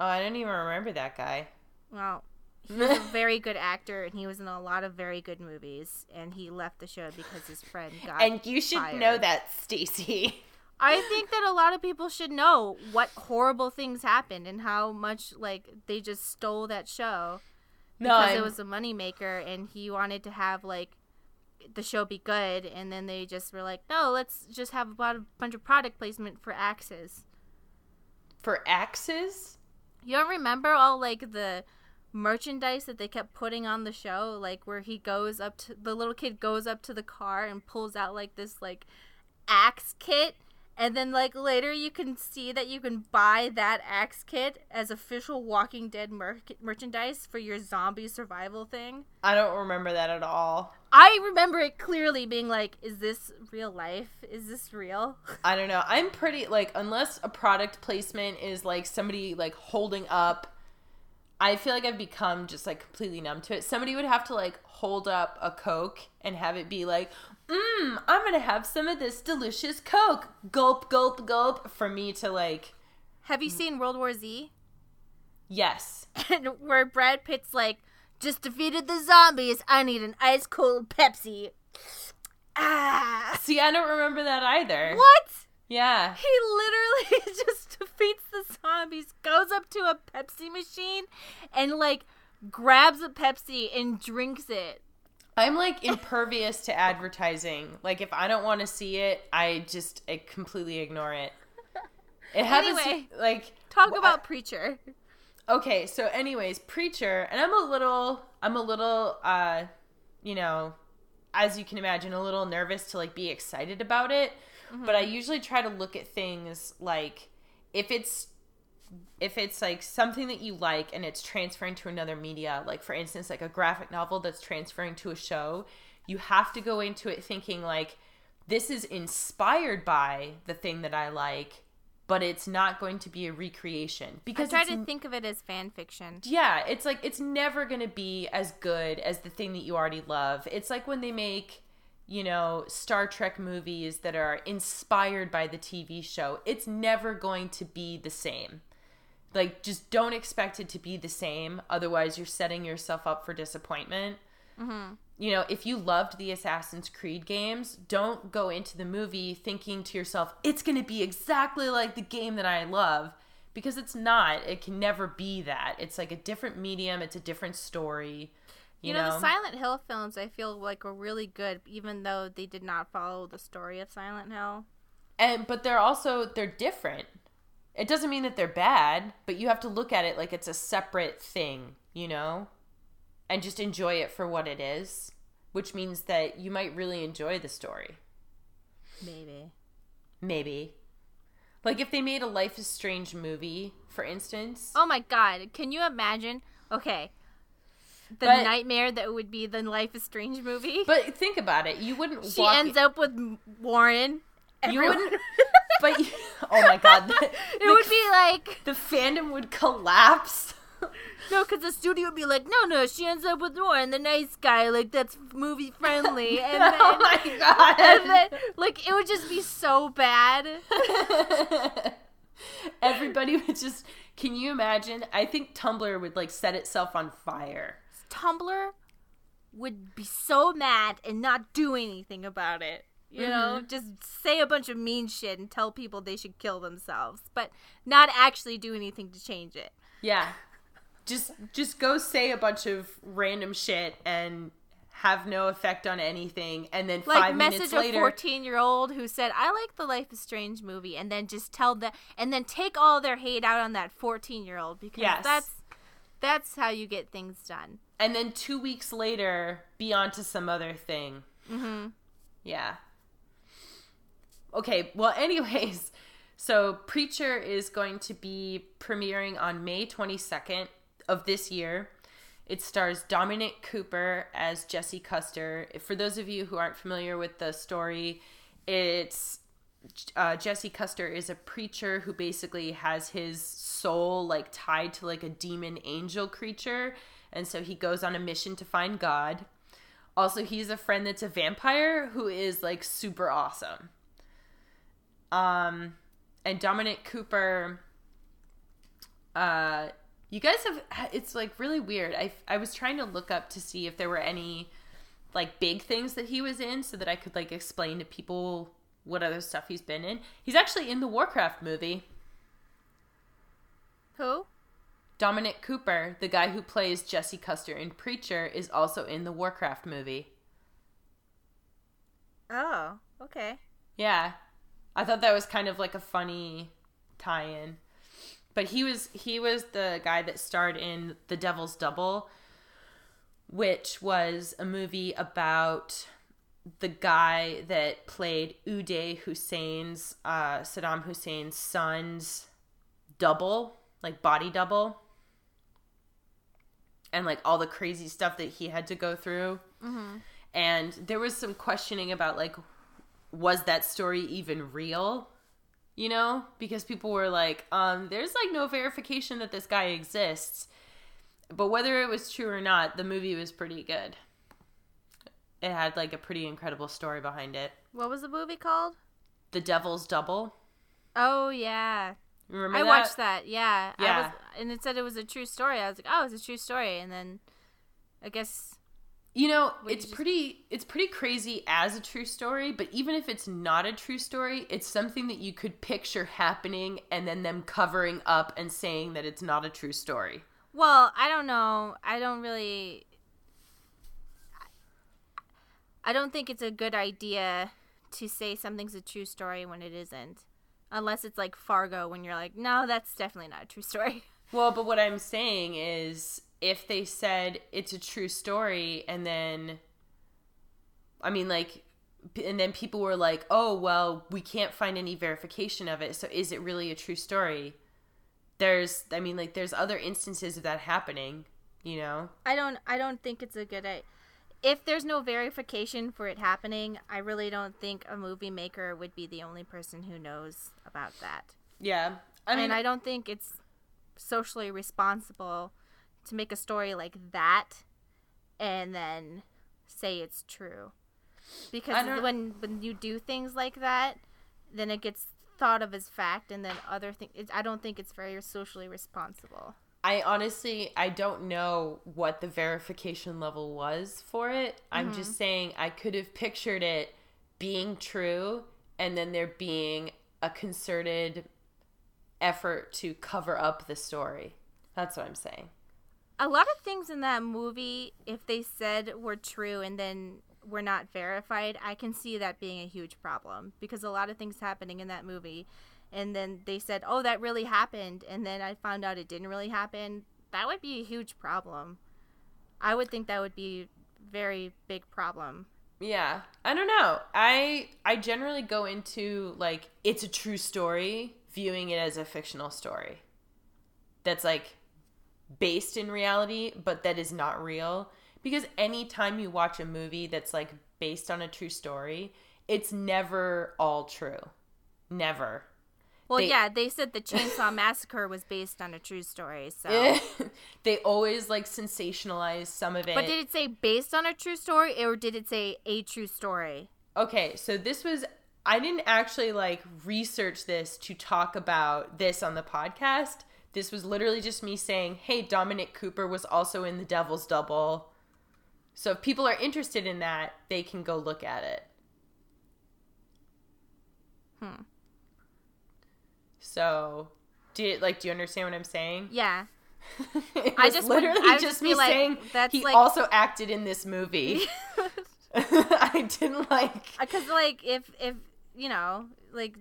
Oh, I don't even remember that guy. Well, he was a very good actor, and he was in a lot of very good movies. And he left the show because his friend got. And you should fired. know that, Stacy. I think that a lot of people should know what horrible things happened and how much like they just stole that show No, because I'm- it was a moneymaker and he wanted to have like the show be good and then they just were like no let's just have a bunch of product placement for axes for axes. you don't remember all like the merchandise that they kept putting on the show like where he goes up to the little kid goes up to the car and pulls out like this like axe kit and then like later you can see that you can buy that axe kit as official walking dead mer- merchandise for your zombie survival thing I don't remember that at all. I remember it clearly being like, is this real life? Is this real? I don't know. I'm pretty like unless a product placement is like somebody like holding up I feel like I've become just like completely numb to it. Somebody would have to like hold up a Coke and have it be like, "Mmm, I'm to have some of this delicious Coke." Gulp, gulp, gulp for me to like, Have you seen World War Z? yes. And where Brad Pitt's like, just defeated the zombies. I need an ice cold Pepsi. Ah. See, I don't remember that either. What? Yeah. He literally just defeats the zombies, goes up to a Pepsi machine, and like grabs a Pepsi and drinks it. I'm like impervious to advertising. Like if I don't want to see it, I just I completely ignore it. It happens to- Anyway. like Talk wh- about Preacher. okay so anyways preacher and i'm a little i'm a little uh you know as you can imagine a little nervous to like be excited about it but i usually try to look at things like if it's if it's like something that you like and it's transferring to another media like for instance like a graphic novel that's transferring to a show you have to go into it thinking like this is inspired by the thing that i like but it's not going to be a recreation because I try to think of it as fan fiction. yeah, it's like it's never going to be as good as the thing that you already love. It's like when they make, you know, Star Trek movies that are inspired by the TV show. It's never going to be the same. Like just don't expect it to be the same, otherwise you're setting yourself up for disappointment. Mm-hmm. You know, if you loved the Assassin's Creed games, don't go into the movie thinking to yourself, it's going to be exactly like the game that I love because it's not. It can never be that. It's like a different medium, it's a different story. You, You know, the Silent Hill films I feel like were really good, even though they did not follow the story of Silent Hill. and but they're also they're different. It doesn't mean that they're bad, but you have to look at it like it's a separate thing, you know? And just enjoy it for what it is, which means that you might really enjoy the story. Maybe. Maybe. Like if they made a Life is Strange movie, for instance. Oh my god, can you imagine? Okay. The But- nightmare that would be the Life is Strange movie. But think about it. You wouldn't she ends up with Warren. You wouldn't but you- oh my god. The, it would be like the fandom would collapse. no, because the studio would be like, no, no, she ends up with Warren, the nice guy, like that's movie friendly, and then, oh my god. and then like it would just be so bad. Everybody would just can you imagine? I think Tumblr would like set itself on fire. Tumblr. would be so mad and not do anything about it. You know, Mhm. just say a bunch of mean shit and tell people they should kill themselves, but not actually do anything to change it. Yeah. Just just go say a bunch of random shit and have no effect on anything and then Like 5 message minutes a later 14 year old who said, I like the Life is Strange movie, and then just tell them, and then take all their hate out on that 14 year old because Yes. that's that's how you get things done. and then 2 weeks later be on to some other thing. hmm Yeah. Okay, well, anyways, so Preacher is going to be premiering on May 22nd of this year. It stars Dominic Cooper as Jesse Custer. For those of you who aren't familiar with the story, it's uh, Jesse Custer is a preacher who basically has his soul like tied to like a demon angel creature, and so he goes on a mission to find God. Also, he's a friend that's a vampire who is like super awesome. Um, and Dominic Cooper. Uh, you guys have it's like really weird. I I was trying to look up to see if there were any like big things that he was in so that I could like explain to people what other stuff he's been in. He's actually in the Warcraft movie. Who? Dominic Cooper, the guy who plays Jesse Custer in Preacher, is also in the Warcraft movie. Oh, okay. Yeah. I thought that was kind of like a funny tie-in. But he was he was the guy that starred in The Devil's Double, which was a movie about the guy that played Uday Hussein's uh, Saddam Hussein's son's double, like body double, and like all the crazy stuff that he had to go through. And there was some questioning about like was that story even real? You know, because people were like, um, there's like no verification that this guy exists. But whether it was true or not, the movie was pretty good. It had like a pretty incredible story behind it. What was the movie called? The Devil's Double. Oh yeah, Remember I that? watched that. Yeah, I Yeah. was, and it said it was a true story. I was like, oh, it's a true story, and then I guess You know, did it's you just- pretty it's pretty crazy as a true story, but even if it's not a true story, it's something that you could picture happening and then them covering up and saying that it's not a true story. Well, I don't know. I don't really. I don't think it's a good idea to say something's a true story when it isn't. Unless it's like Fargo, when you're like, no, that's definitely not a true story. Well, but what I'm saying is if they said it's a true story and then I mean like and then people were like, "Oh, well, we can't find any verification of it. So is it really a true story?" There's I mean like there's other instances of that happening, you know. I don't. I don't think it's a good idea. If there's no verification for it happening, I really don't think a movie maker would be the only person who knows about that. Yeah. I mean and I don't think it's socially responsible to make a story like that and then say it's true. Because when when you do things like that, then it gets thought of as fact, and then other things. I don't think it's very socially responsible. I honestly I don't know what the verification level was for it. I'm mm-hmm. just saying I could have pictured it being true and then there being a concerted effort to cover up the story. That's what I'm saying. A lot of things in that movie, if they said were true and then were not verified, I can see that being a huge problem because a lot of things happening in that movie, and then they said, "Oh, that really happened," and then I found out it didn't really happen. That would be a huge problem. I would think that would be very big problem. Yeah. I don't know. I I generally go into like it's a true story viewing it as a fictional story. That's like based in reality, but that is not real. Because anytime you watch a movie that's like based on a true story, it's never all true. Never. Well, They- yeah, they said the Chainsaw Massacre was based on a true story, so. they always like sensationalize some of it. But did it say based on a true story, or did it say a true story? Okay, so this was I didn't actually like research this to talk about this on the podcast. This was literally just me saying, "Hey, Dominic Cooper was also in The Devil's Double." So if people are interested in that, they can go look at it. Hmm. So, do you, like do you understand what I'm saying? Yeah. I just literally I would just just me like, saying that he like- also acted in this movie. I didn't like. Because like if if you know like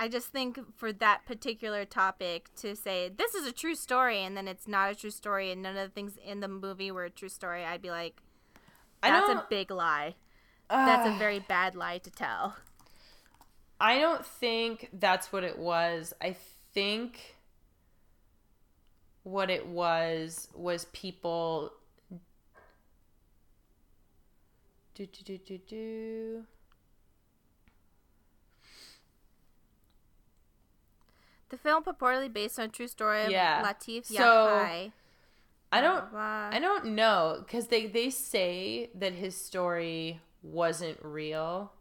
I just think for that particular topic to say this is a true story and then it's not a true story and none of the things in the movie were a true story, I'd be like, that's a big lie. That's a very bad lie to tell. I don't think that's what it was. I think what it was was people. Do, do, do, do, do. The film purportedly based on true story of Yeah. Latif So, Yahia. I don't. Blah, blah. I don't know because they they say that his story wasn't real.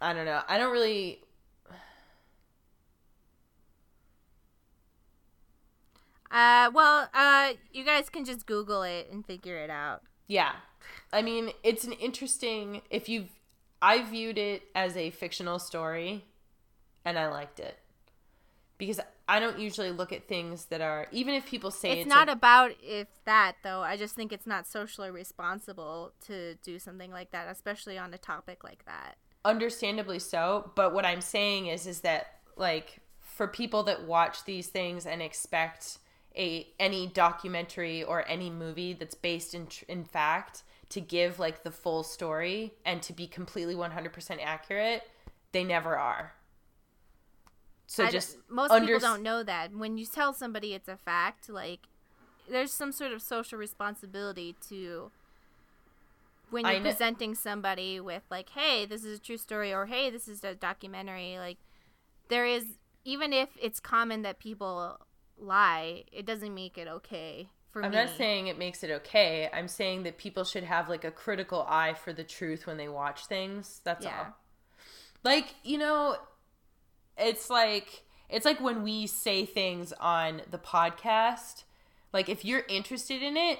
I don't know. I don't really. Uh, well, uh, you guys can just Google it and figure it out. Yeah. I mean, it's an interesting if you've I viewed it as a fictional story and I liked it. Because I don't usually look at things that are even if people say It's, it's, not a, about if that though. I just think it's not socially responsible to do something like that, especially on a topic like that. understandably so, but what I'm saying is is that like for people that watch these things and expect a any documentary or any movie that's based in tr- in fact to give like the full story and to be completely 100% accurate, they never are. So I just most under- people don't know that. When you tell somebody it's a fact, like there's some sort of social responsibility to when you're presenting somebody with like, "Hey, this is a true story," or "Hey, this is a documentary." Like there is, even if it's common that people lie, it doesn't make it okay for I'm me. not saying it makes it okay. I'm saying that people should have like a critical eye for the truth when they watch things. That's Yeah. all. Like, you know, it's like it's like when we say things on the podcast. Like if you're interested in it,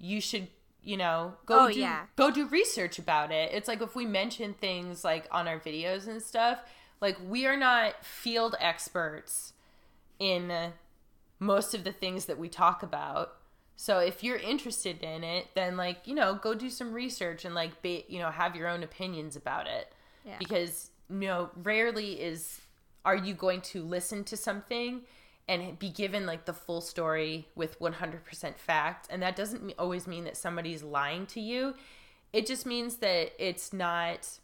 you should, you know, go Oh, do yeah. go do research about it. It's like if we mention things like on our videos and stuff, like we are not field experts in most of the things that we talk about. So if you're interested in it, then like, you know, go do some research and like be, you know, have your own opinions about it. Yeah. Because, you know, rarely is are you going to listen to something and be given like the full story with 100% fact, and that doesn't always mean that somebody's lying to you. It just means that it's not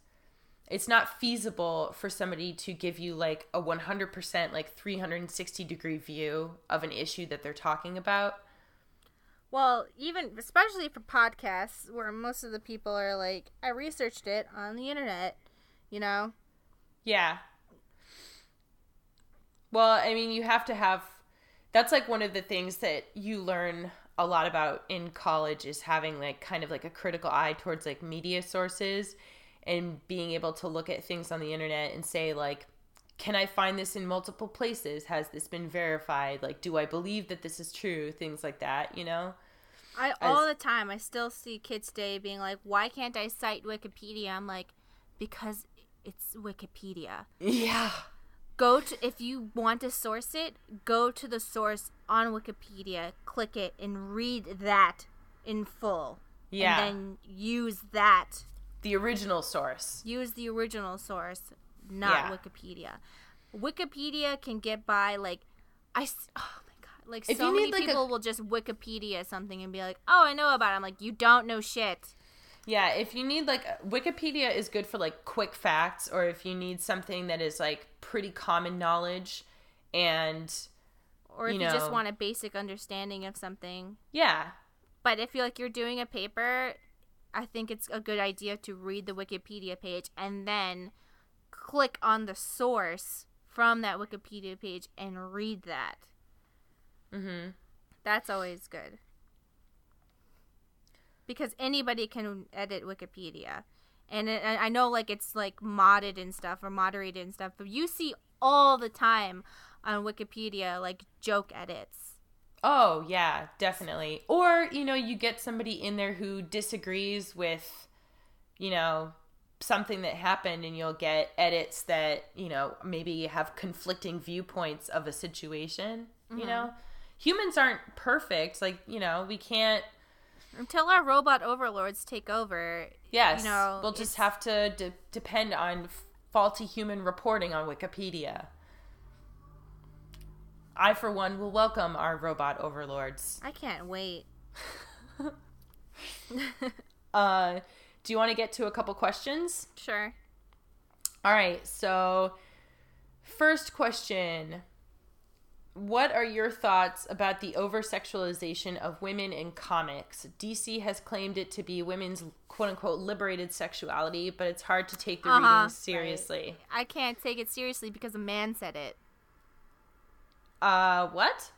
it's not feasible for somebody to give you like a 100% like 360 degree view of an issue that they're talking about Well, even especially for podcasts where most of the people are like, I researched it on the internet, you know? yeah. Well i mean you have to have that's like one of the things that you learn a lot about in college is having like kind of like a critical eye towards like media sources and being able to look at things on the internet and say like can i find this in multiple places? Has this been verified? Like do i believe that this is true? Things like that you know I all the time I still see kids today being like, "Why can't I cite Wikipedia?" I'm like, "Because it's Wikipedia. yeah Go to if you want to source it, go to the source on Wikipedia, click it and read that in full. Yeah. And then use that. the original source Use the original source, not Yeah. Wikipedia. Wikipedia can get by like I oh like If so you many like, a- people will just Wikipedia something and be like, "Oh, I know about it." I'm like, "You don't know shit." Yeah, if you need like Wikipedia is good for like quick facts or if you need something that is like pretty common knowledge and Or if You you, just want a basic understanding of something. yeah. But if you're like you're doing a paper, I think it's a good idea to read the Wikipedia page and then click on the source from that Wikipedia page and read that. Mhm. That's always good. Because anybody can edit Wikipedia. And it, I I know like it's like modded and stuff or moderated and stuff, but you see all the time on Wikipedia like joke edits. Oh, yeah, definitely. Or, you know, you get somebody in there who disagrees with, you know, something that happened and you'll get edits that, you know, maybe have conflicting viewpoints of a situation, Mm-hmm. you know? Humans aren't perfect. Like, you know, we can't Until our robot overlords take over. Yes, You know, we'll just have to de- depend on faulty human reporting on Wikipedia. I, for one, will welcome our robot overlords. I can't wait. Uh, do you want to get to a couple questions? Sure. All right, so first question What are your thoughts about the over sexualization of women in comics? DC has claimed it to be women's quote unquote liberated sexuality, but it's hard to take the Uh-huh, readings seriously. I can't take it seriously because a man said it. Uh, what?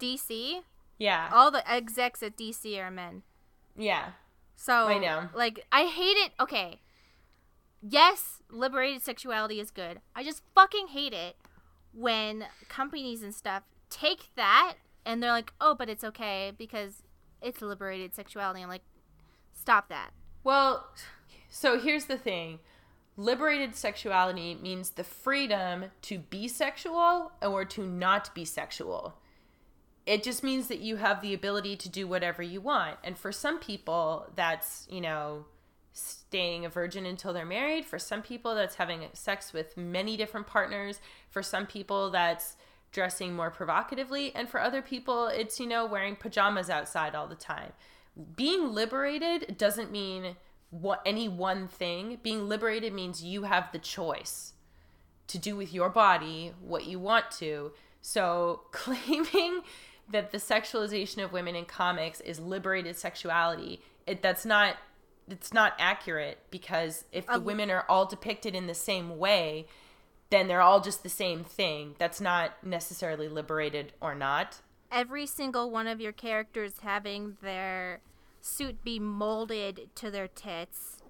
DC, Yeah. all the execs at DC are men. Yeah. So I know. Like I hate it. Okay. Yes, liberated sexuality is good. I just fucking hate it when companies and stuff take that and they're like, "Oh, but it's okay because it's liberated sexuality." I'm like, "Stop that." Well, so here's the thing. Liberated sexuality means the freedom to be sexual or to not be sexual. It just means that you have the ability to do whatever you want. And for some people, that's, you know, staying a virgin until they're married. For some people, that's having sex with many different partners. For some people, that's dressing more provocatively. And for other people, it's, you know, wearing pajamas outside all the time. Being liberated doesn't mean what any one thing. Being liberated means you have the choice to do with your body what you want to. So claiming that the sexualization of women in comics is liberated sexuality, it that's not it's not accurate because if the Um, women are all depicted in the same way, then they're all just the same thing. That's not necessarily liberated or not. Every single one of your characters having their suit be molded to their tits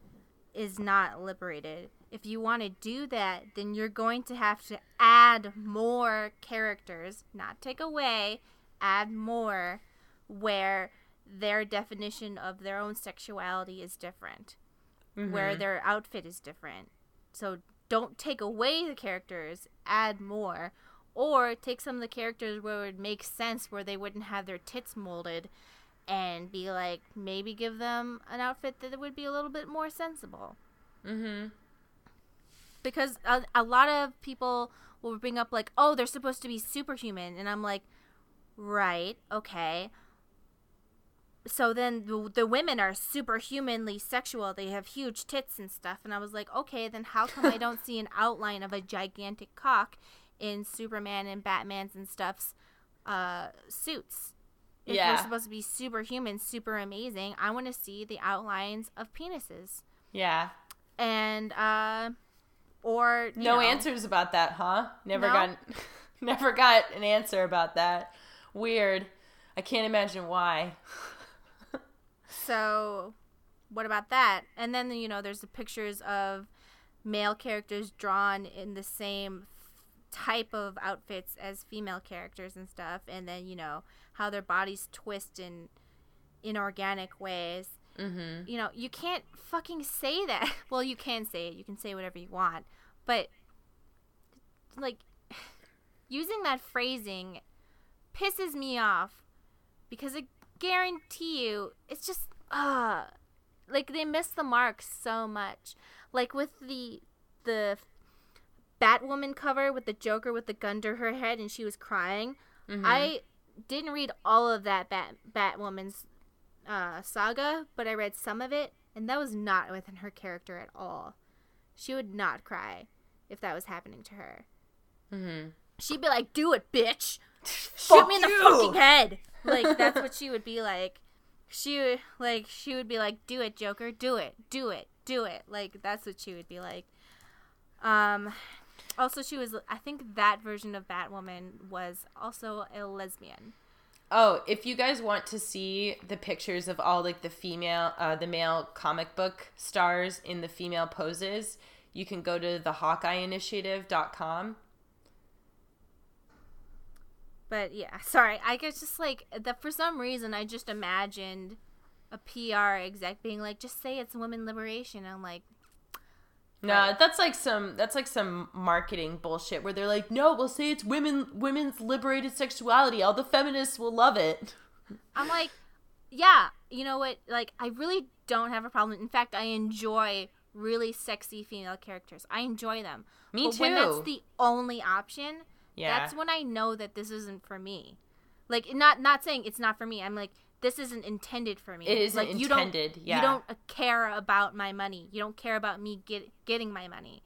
is not liberated. If you want to do that, then you're going to have to add more characters, not take away, add more where their definition of their own sexuality is different, where their outfit is different. So don't take away the characters, add more. Or take some of the characters where it would make sense where they wouldn't have their tits molded and be like maybe give them an outfit that would be a little bit more sensible Mm-hmm. because a, a lot of people will bring up like oh they're supposed to be superhuman and i'm like right okay so then the, the women are superhumanly sexual they have huge tits and stuff and i was like okay then how come i don't see an outline of a gigantic cock in superman and batman's and stuff's uh, suits if Yeah. they're supposed to be superhuman super amazing i want to see the outlines of penises Yeah. and uh or No know, answers about that, huh? Never No. got never got an answer about that. Weird. I can't imagine why. So, what about that? And then you know, there's the pictures of male characters drawn in the same type of outfits as female characters and stuff, and then you know how their bodies twist in inorganic ways. Mm-hmm. You know, you can't fucking say that. Well, you can say it. You can say whatever you want, but like using that phrasing pisses me off because I guarantee you it's just uh like they miss the mark so much. Like with the the Batwoman cover with the Joker with the gun to her head and she was crying. I didn't read all of that Bat Batwoman's uh, saga, but I read some of it, and that was not within her character at all. She would not cry if that was happening to her. Mm-hmm. She'd be like, "Do it, bitch! Shoot me in the fucking head!" Like that's what she would be like. She would like she would be like, "Do it, Joker! Do it! Do it! Do it!" Like that's what she would be like. Um, also she was. I think that version of Batwoman was also a lesbian. Oh, if you guys want to see the pictures of all like the female, uh, the male comic book stars in the female poses, you can go to the HawkeyeInitiative.com. But yeah, sorry. I guess just like that for some reason I just imagined a PR exec being like, just say it's women liberation. I'm like, No, that's like some that's like some marketing bullshit where they're like, no, we'll say it's women women's liberated sexuality. All the feminists will love it. I'm like, yeah, you know what? Like, I really don't have a problem. In fact, I enjoy really sexy female characters. I enjoy them. Me but too. When that's the only option, yeah. that's when I know that this isn't for me. Like, not not saying it's not for me. I'm like, this isn't intended for me. It isn't like, you intended, Don't, yeah. You don't uh, care about my money. You don't care about me get, getting my money.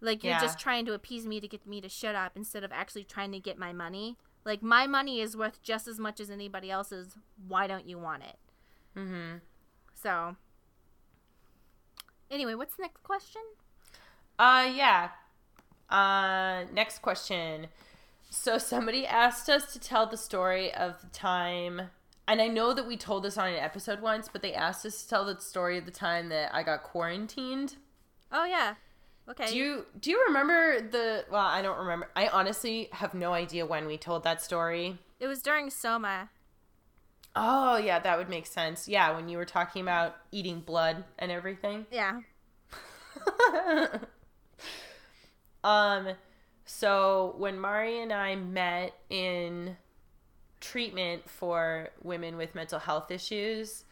Like you're Yeah. just trying to appease me to get me to shut up instead of actually trying to get my money. Like my money is worth just as much as anybody else's. Why don't you want it? mm-hmm. So, anyway, what's the next question? Uh yeah. Uh next question. So somebody asked us to tell the story of the time and I know that we told this on an episode once, but they asked us to tell the story of the time that I got quarantined. Oh yeah. Okay. Do you do you remember the well, I don't remember. I honestly have no idea when we told that story. it was during Soma. Oh, yeah, that would make sense. Yeah, when you were talking about eating blood and everything. Yeah. um so when Mari and I met in treatment for women with mental health issues,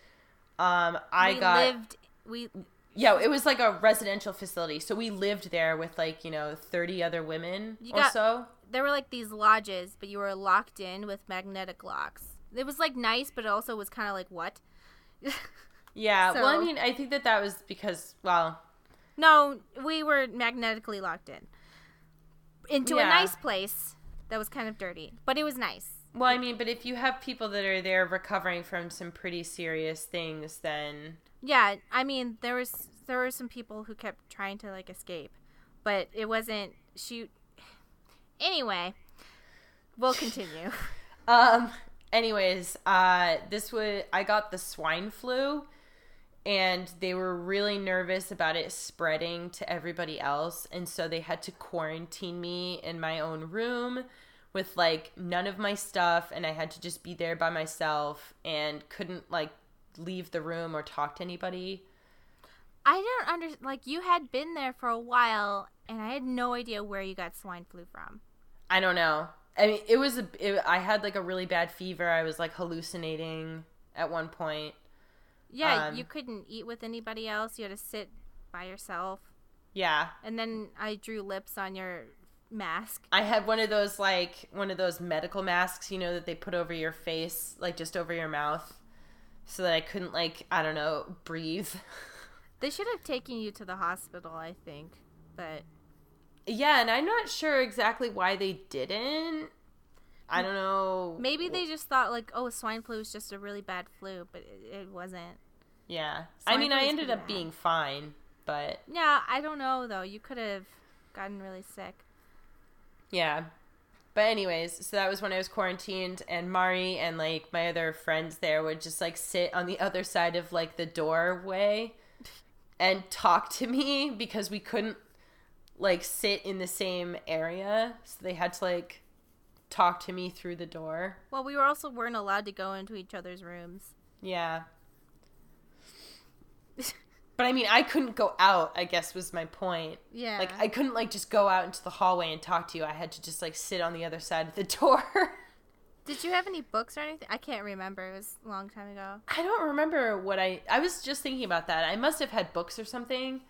um I we got lived. We yeah, it was like a residential facility. So we lived there with like, you know, 30 other women You or got- so. there were like these lodges, but you were locked in with magnetic locks. It was like nice, but it also was kind of like what? Yeah. well, I mean, I think that that was because well, no, we were magnetically locked in into a nice place that was kind of dirty, but it was nice. well, I mean, but if you have people that are there recovering from some pretty serious things, then Yeah, I mean there was there were some people who kept trying to like escape, but it wasn't shoot. Anyway, we'll continue. Um. Anyways, uh, this was I got the swine flu, and they were really nervous about it spreading to everybody else, and so they had to quarantine me in my own room with like none of my stuff, and I had to just be there by myself and couldn't like leave the room or talk to anybody. I don't under like you had been there for a while, and I had no idea where you got swine flu from. I don't know. I mean, it was a. It, I had like a really bad fever. I was like hallucinating at one point. Yeah, Um, you couldn't eat with anybody else. You had to sit by yourself. Yeah, And then I drew lips on your mask. I had one of those like one of those medical masks, you know, that they put over your face, like just over your mouth, so that I couldn't like I don't know breathe. They should have taken you to the hospital, I think. But yeah, and I'm not sure exactly why they didn't. I don't know. maybe they just thought like, oh, swine flu is just a really bad flu, but it, it wasn't. Yeah, I mean, flu I ended up being fine, but Yeah, I don't know though. You could have gotten really sick. Yeah. But anyways, so that was when I was quarantined and Mari and like my other friends there would just like sit on the other side of like the doorway and talk to me because we couldn't like sit in the same area. So they had to like talk to me through the door. Well, we were also weren't allowed to go into each other's rooms. Yeah. But I mean, I couldn't go out, I guess was my point. Yeah. Like I couldn't like just go out into the hallway and talk to you. I had to just like sit on the other side of the door. Did you have any books or anything? I can't remember. It was a long time ago. I don't remember what I I was just thinking about that. I must have had books or something.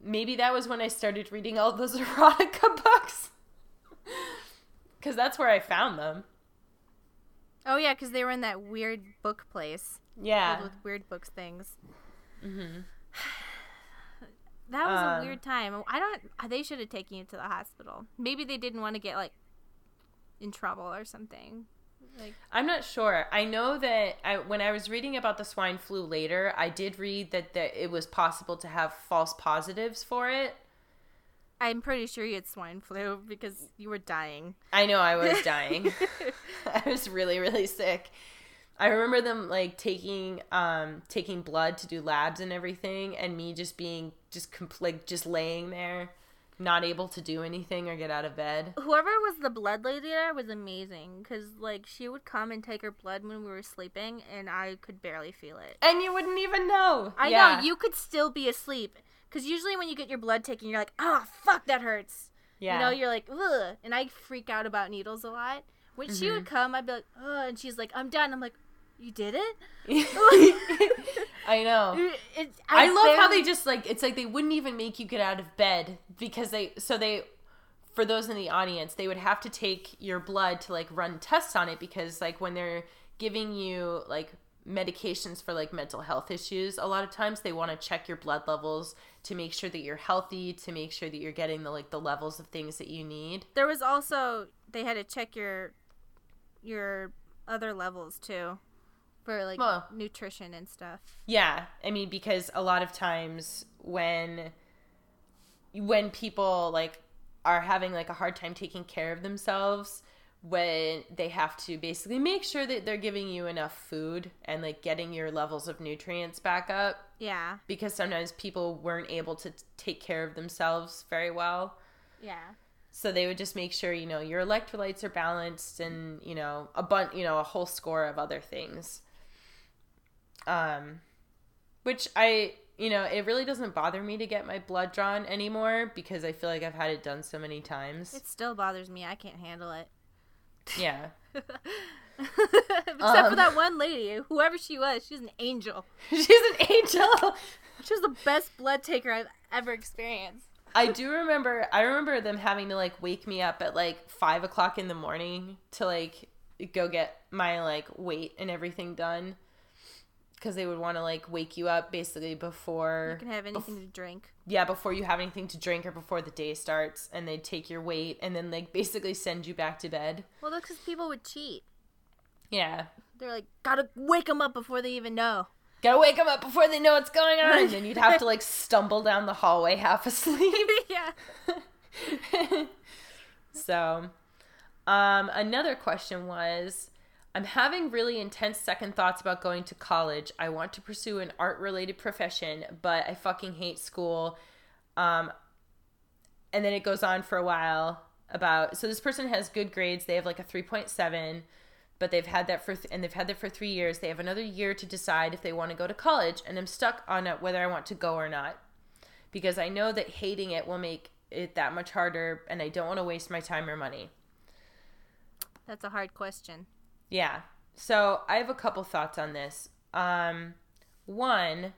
Maybe that was when I started reading all those erotica books. Cuz that's where I found them. Oh yeah, because they were in that weird book place Yeah. with weird books things. Mhm. That was Um, a weird time. I don't. They should have taken you to the hospital. Maybe they didn't want to get like in trouble or something. Like I'm not sure. I know that I, when I was reading about the swine flu later, I did read that, that it was possible to have false positives for it. I'm pretty sure you had swine flu because you were dying. I know I was dying. I was really really sick. I remember them like taking um taking blood to do labs and everything and me just being just compl- like just laying there not able to do anything or get out of bed. Whoever was the blood lady there was amazing because like she would come and take her blood when we were sleeping, and I could barely feel it. And you wouldn't even know. I Yeah. know you could still be asleep because usually when you get your blood taken, you're like, oh fuck, that hurts. Yeah. You know, you're like, ugh, and I freak out about needles a lot. When she Mm-hmm. would come, I'd be like, oh, and she's like, I'm done. I'm like, you did it? I know. It- I, love how they just like it's like they wouldn't even make you get out of bed because they so they for those in the audience they would have to take your blood to like run tests on it because like when they're giving you like medications for like mental health issues a lot of times they want to check your blood levels to make sure that you're healthy to make sure that you're getting the like the levels of things that you need There was also they had to check your your other levels too for like Well. nutrition and stuff. Yeah, I mean because a lot of times when when people like are having like a hard time taking care of themselves when they have to basically make sure that they're giving you enough food and like getting your levels of nutrients back up Yeah. because sometimes people weren't able to t- take care of themselves very well. Yeah. So they would just make sure, you know, your electrolytes are balanced and, you know, a bunch, you know, a whole score of other things. Um which I, you know, it really doesn't bother me to get my blood drawn anymore because I feel like I've had it done so many times. It still bothers me. I can't handle it. yeah. Except for Um. that one lady, whoever she was, she's an angel. She's an angel. She was the best blood taker I've ever experienced. I do remember I remember them having to like wake me up at like five o'clock in the morning to like go get my like weight and everything done. Cause they would want to like wake you up basically before You can have anything to drink. yeah, before you have anything to drink or before the day starts and they'd take your weight and then like basically send you back to bed. Well, that's because people would cheat. Yeah. They're like, gotta wake them up before they even know. Gotta wake them up before they know what's going on. And then you'd have to like stumble down the hallway half asleep. yeah. so, um, another question was I'm having really intense second thoughts about going to college. I want to pursue an art related profession, but I fucking hate school. Um, and then it goes on for a while about so this person has good grades. They have like a 3.7, but they've had that for th- and they've had that for 3 years. They have another year to decide if they want to go to college, and I'm stuck on whether I want to go or not because I know that hating it will make it that much harder and I don't want to waste my time or money. That's a hard question. Yeah. So I have a couple thoughts on this. Um, one,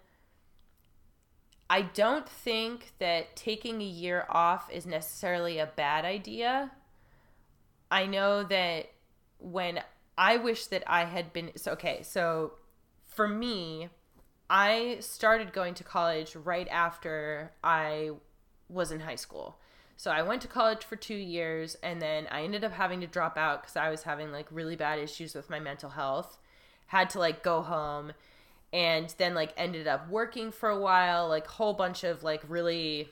I don't think that taking a year off is necessarily a bad idea. I know that when I wish that I had been so okay, so for me, I started going to college right after I was in high school. So I went to college for two years and then I ended up having to drop out because I was having like really bad issues with my mental health. Had to like go home and then like ended up working for a while. Like whole bunch of like really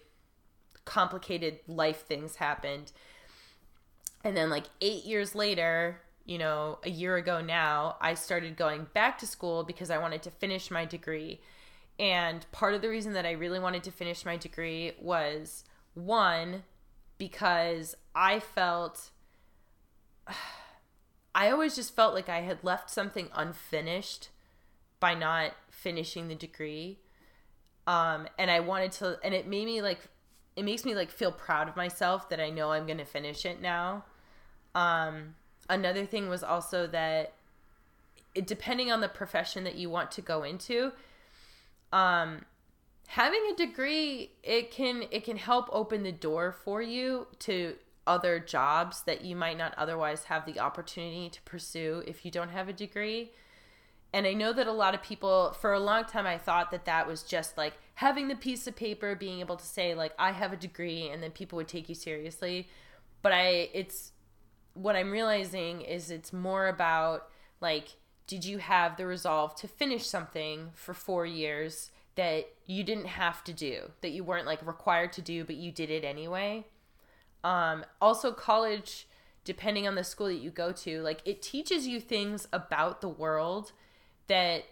complicated life things happened. And then like eight years later, you know, a year ago now, I started going back to school because I wanted to finish my degree. And part of the reason that I really wanted to finish my degree was one, because I felt, I always just felt like I had left something unfinished by not finishing the degree. Um, and I wanted to, and it made me like, it makes me like feel proud of myself that I know I'm going to finish it now. Um, another thing was also that it, depending on the profession that you want to go into, um, having a degree it can it can help open the door for you to other jobs that you might not otherwise have the opportunity to pursue if you don't have a degree. And I know that a lot of people, for a long time, I thought that that was just like having the piece of paper, being able to say, like, I have a degree, and then people would take you seriously. But I, it's what I'm realizing is it's more about, like, did you have the resolve to finish something for four years that you didn't have to do, that you weren't like required to do, but you did it anyway? Um, also, college, depending on the school that you go to, like, it teaches you things about the world that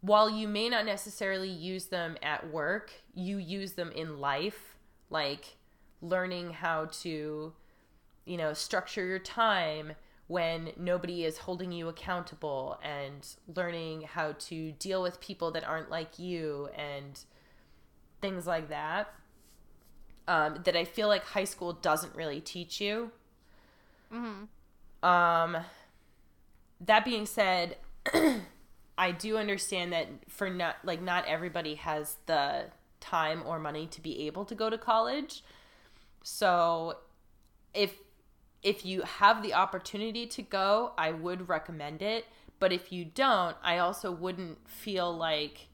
while you may not necessarily use them at work, you use them in life. Like, learning how to, you know, structure your time when nobody is holding you accountable and learning how to deal with people that aren't like you and things like that. Um, that I feel like high school doesn't really teach you. Mm-hmm. Um, that being said, I do understand that for not like not everybody has the time or money to be able to go to college. So if if you have the opportunity to go, I would recommend it. But if you don't, I also wouldn't feel like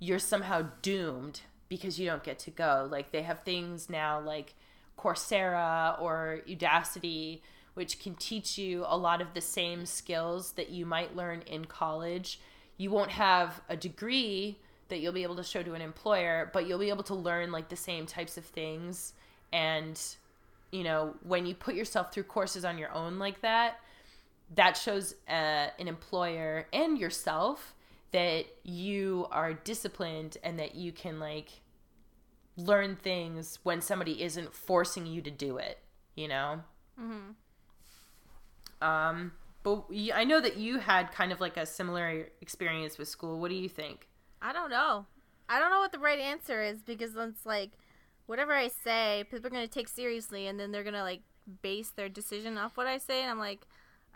you're somehow doomed because you don't get to go. Like they have things now like Coursera or Udacity, which can teach you a lot of the same skills that you might learn in college. You won't have a degree that you'll be able to show to an employer, but you'll be able to learn like the same types of things. And, you know, when you put yourself through courses on your own like that, that shows uh, an employer and yourself that you are disciplined and that you can like learn things when somebody isn't forcing you to do it, you know? Mm-hmm. Um, but I know that you had kind of like a similar experience with school. What do you think? I don't know. I don't know what the right answer is because it's like whatever I say, people are gonna take seriously, and then they're gonna like base their decision off what I say, and I'm like,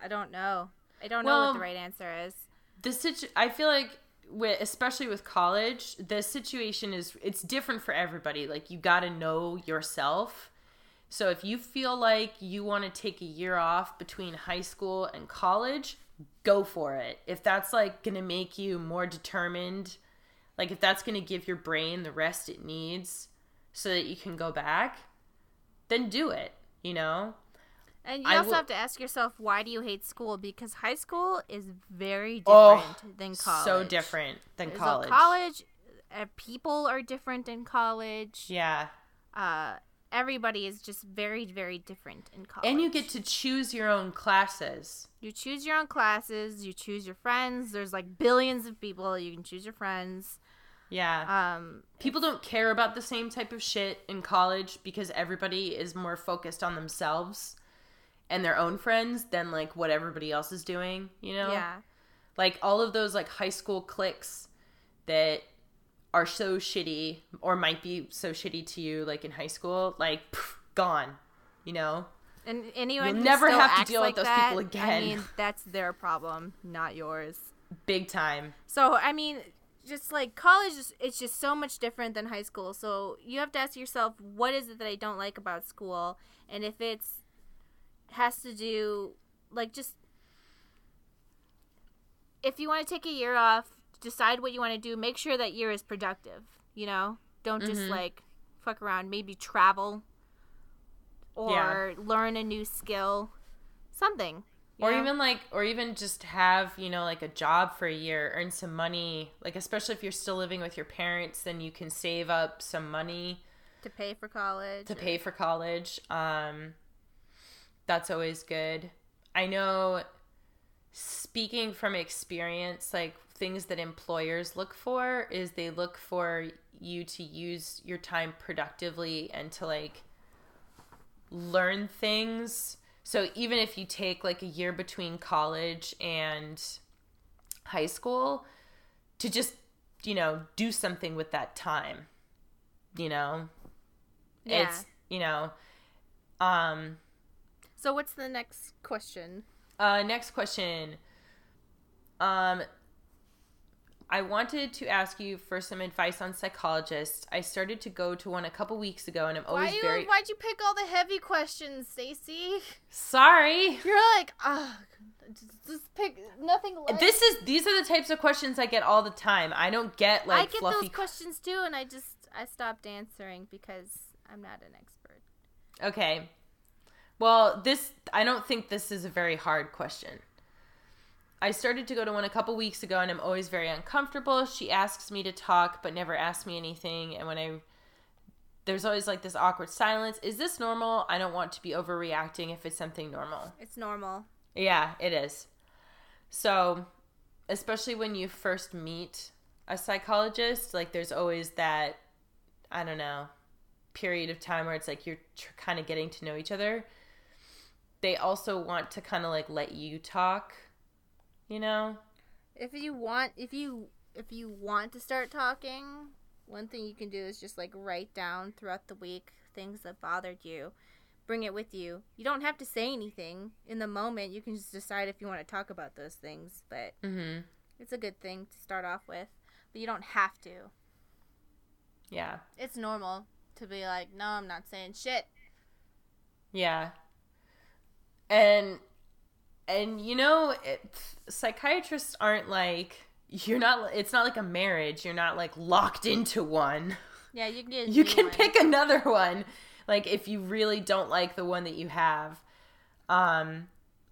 I don't know. I don't know what the right answer is. The situ- I feel like with especially with college, the situation is it's different for everybody. Like you got to know yourself. So if you feel like you want to take a year off between high school and college, go for it. If that's like going to make you more determined, like if that's going to give your brain the rest it needs so that you can go back, then do it, you know? And you I also will- have to ask yourself, why do you hate school? Because high school is very different Oh, than college. So different than So college. college, uh, people are different in college. Yeah. Uh, everybody is just very, very different in college. And you get to choose your own classes. you choose your own classes. You choose your friends. There's like billions of people. You can choose your friends. Yeah. Um, People don't care about the same type of shit in college because everybody is more focused on themselves and their own friends than like what everybody else is doing, you know? yeah. Like all of those like high school cliques that are so shitty or might be so shitty to you like in high school, like pff, gone, you know? And anyone You'll never have to deal with those that, people again. I mean, that's their problem, not yours. Big time. So I mean, just like college, is, it's just so much different than high school. So you have to ask yourself, what is it that I don't like about school, and if it's has to do like just if you want to take a year off, decide what you want to do. Make sure that year is productive. You know, don't just Mhm. like fuck around. Maybe travel or learn a new skill, something. You or know? even like or even just have you know like a job for a year earn some money like especially if you're still living with your parents then you can save up some money to pay for college. to or- pay for college um that's always good i know speaking from experience like things that employers look for is they look for you to use your time productively and to like learn things so even if you take like a year between college and high school to just you know do something with that time you know Yeah. it's you know um So what's the next question? uh next question um I wanted to ask you for some advice on psychologists. I started to go to one a couple weeks ago and I'm always Why you, very Why'd you pick all the heavy questions, Stacy? sorry. You're like, ah, just, just pick nothing. Light. This is these are the types of questions I get all the time. I don't get like I get fluffy those questions too, and I just I stopped answering because I'm not an expert. Okay. Well, this I don't think this is a very hard question. I started to go to one a couple weeks ago and I'm always very uncomfortable. She asks me to talk but never asks me anything and when I there's always like this awkward silence. Is this normal? I don't want to be overreacting if it's something normal. It's normal. Yeah, it is. So, especially when you first meet a psychologist, like there's always that I don't know, period of time where it's like you're tr- kind of getting to know each other, they also want to kind of like let you talk, you know? If you want, if you if you want to start talking, one thing you can do is just like write down throughout the week things that bothered you. Bring it with you. You don't have to say anything in the moment. You can just decide if you want to talk about those things, but Mhm. it's a good thing to start off with. But you don't have to. Yeah. It's normal to be like, "No, I'm not saying shit." Yeah. And and you know, it, psychiatrists aren't like you're not it's not like a marriage. You're not like locked into one. Yeah, you can You can one. pick another one like if you really don't like the one that you have. Um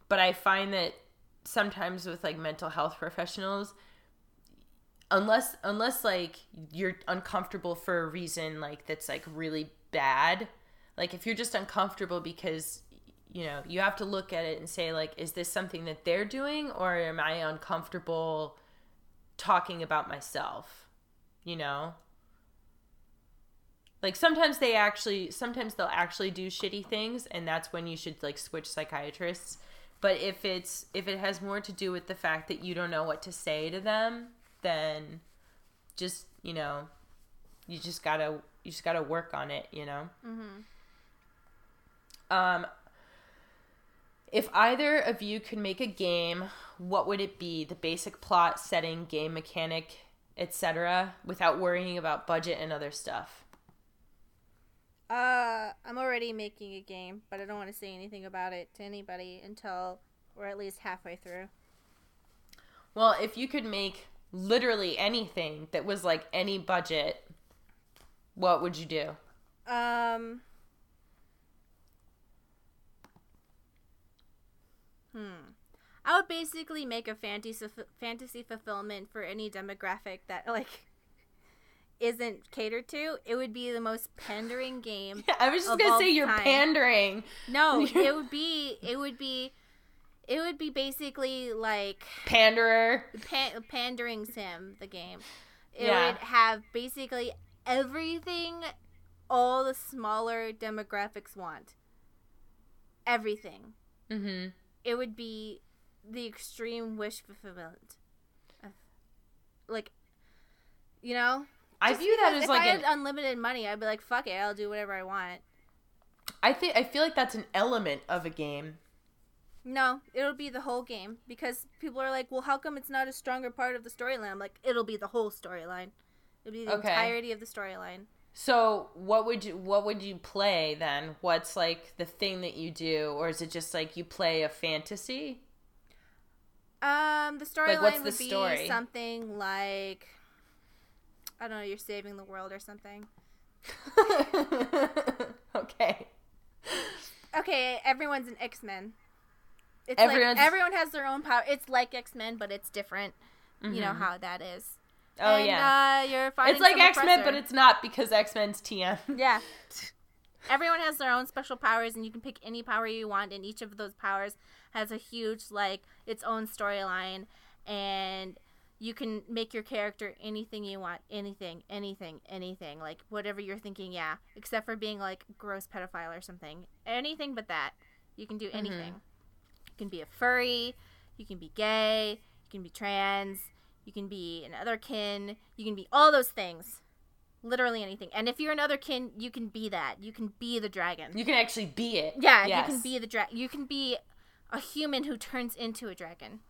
but I find that sometimes with like mental health professionals unless unless like you're uncomfortable for a reason like that's like really bad like if you're just uncomfortable because you know you have to look at it and say like is this something that they're doing or am i uncomfortable talking about myself you know? Like sometimes they actually sometimes they'll actually do shitty things and that's when you should like switch psychiatrists. But if it's if it has more to do with the fact that you don't know what to say to them then just you know you just gotta you just gotta work on it you know? Um if either of you could make a game what would it be the basic plot setting game mechanic etc without worrying about budget and other stuff Uh, I'm already making a game, but I don't want to say anything about it to anybody until we're at least halfway through. well if you could make literally anything that was like any budget what would you do Um. Hmm. I would basically make a fantasy fantasy fulfillment for any demographic that like isn't catered to. It would be the most pandering game. i was just gonna say you're time. pandering No, it would be it would be it would be basically like panderer pan- pandering sim the game it Yeah. would have basically everything all the smaller demographics want everything mm-hmm it would be the extreme wish fulfillment like you know? I Just view that as if like i an unlimited money i'd be like fuck it i'll do whatever i want. I think I feel like that's an element of a game. no it'll be the whole game because people are like well how come it's not a stronger part of the storyline? I'm like it'll be the whole storyline. It'll be the Okay. entirety of the storyline So, what would you what would you play then? What's like the thing that you do or is it just like you play a fantasy? Um, the storyline the would be something like I don't know, you're saving the world or something. okay. Okay, everyone's an X Men. It's Everyone's- like everyone has their own power. It's like X Men, but it's different. You know how that is. Oh and, yeah. uh, you're fighting it's like X-Men but it's not because X-Men's TM. yeah. Everyone has their own special powers, and you can pick any power you want, and each of those powers has a huge, like, its own storyline, and you can make your character anything you want. Anything, anything, anything. Like, whatever you're thinking, yeah. Except for being, like, gross pedophile or something. Anything but that. You can do anything. You can be a furry, you can be gay, you can be trans, you can be an otherkin, you can be all those things literally anything. And if you're another kin, you can be that. You can be the dragon. You can actually be it. yeah, Yes. you can be the dragon. You can be a human who turns into a dragon,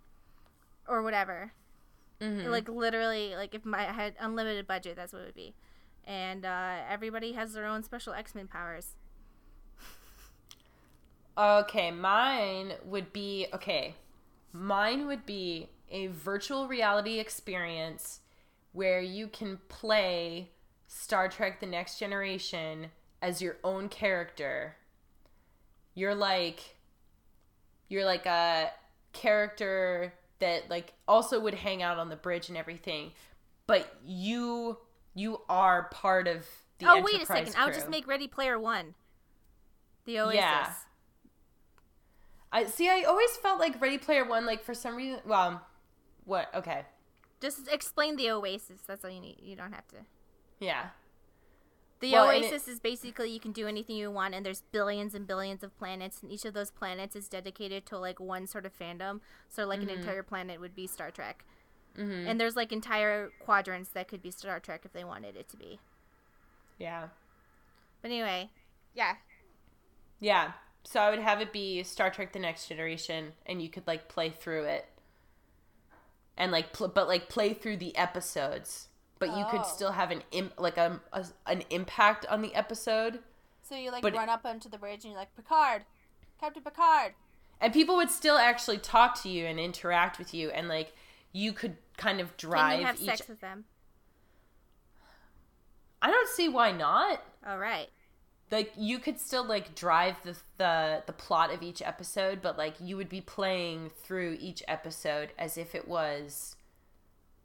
or whatever. Mhm. Like literally, like if my I had unlimited budget, that's what it would be. And uh, everybody has their own special X Men powers. Okay, mine would be okay. Mine would be a virtual reality experience where you can play Star Trek The Next Generation as your own character. You're like you're like a character that like also would hang out on the bridge and everything, but you you are part of the oh wait a Enterprise second! I would just make Ready Player One. The Oasis. Yeah. I see. I always felt like Ready Player One, like for some reason. Well, what? Okay, Just explain the Oasis. That's all you need. You don't have to. yeah. The Well, Oasis is basically you can do anything you want, and there's billions and billions of planets, and each of those planets is dedicated to like one sort of fandom. So, like Mm-hmm. an entire planet would be Star Trek, mm-hmm. and there's like entire quadrants that could be Star Trek if they wanted it to be. Yeah. But anyway, yeah, Yeah. So I would have it be Star Trek: The Next Generation, and you could like play through it, and like, pl- but like play through the episodes, but you Oh. could still have an Im- like a, a an impact on the episode, So you like But- run up onto the bridge and you're like Picard, Captain Picard. and people would still actually talk to you and interact with you, and like you could kind of drive Can you have each. sex with them? I don't see why not. All right. Like you could still like drive the the the plot of each episode but like you would be playing through each episode as if it was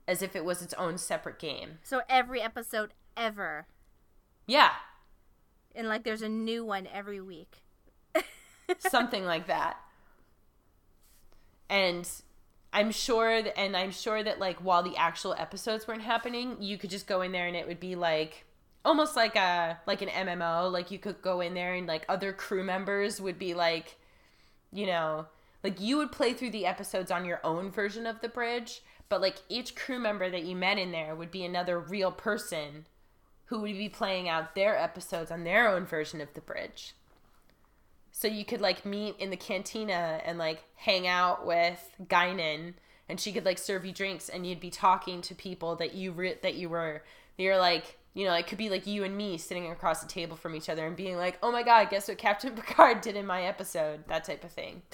as if it was its own separate game. So every episode ever, yeah. And like there's a new one every week. something like that. And i'm sure th- and i'm sure that like while the actual episodes weren't happening you could just go in there and it would be like almost like a like an mmo like you could go in there and like other crew members would be like you know like you would play through the episodes on your own version of the bridge but like each crew member that you met in there would be another real person who would be playing out their episodes on their own version of the bridge. So you could like meet in the cantina and like hang out with Guinan and she could like serve you drinks and you'd be talking to people that you re- that you were you're like you know it could be like you and me sitting across the table from each other and being like oh my god guess what Captain Picard did in my episode that type of thing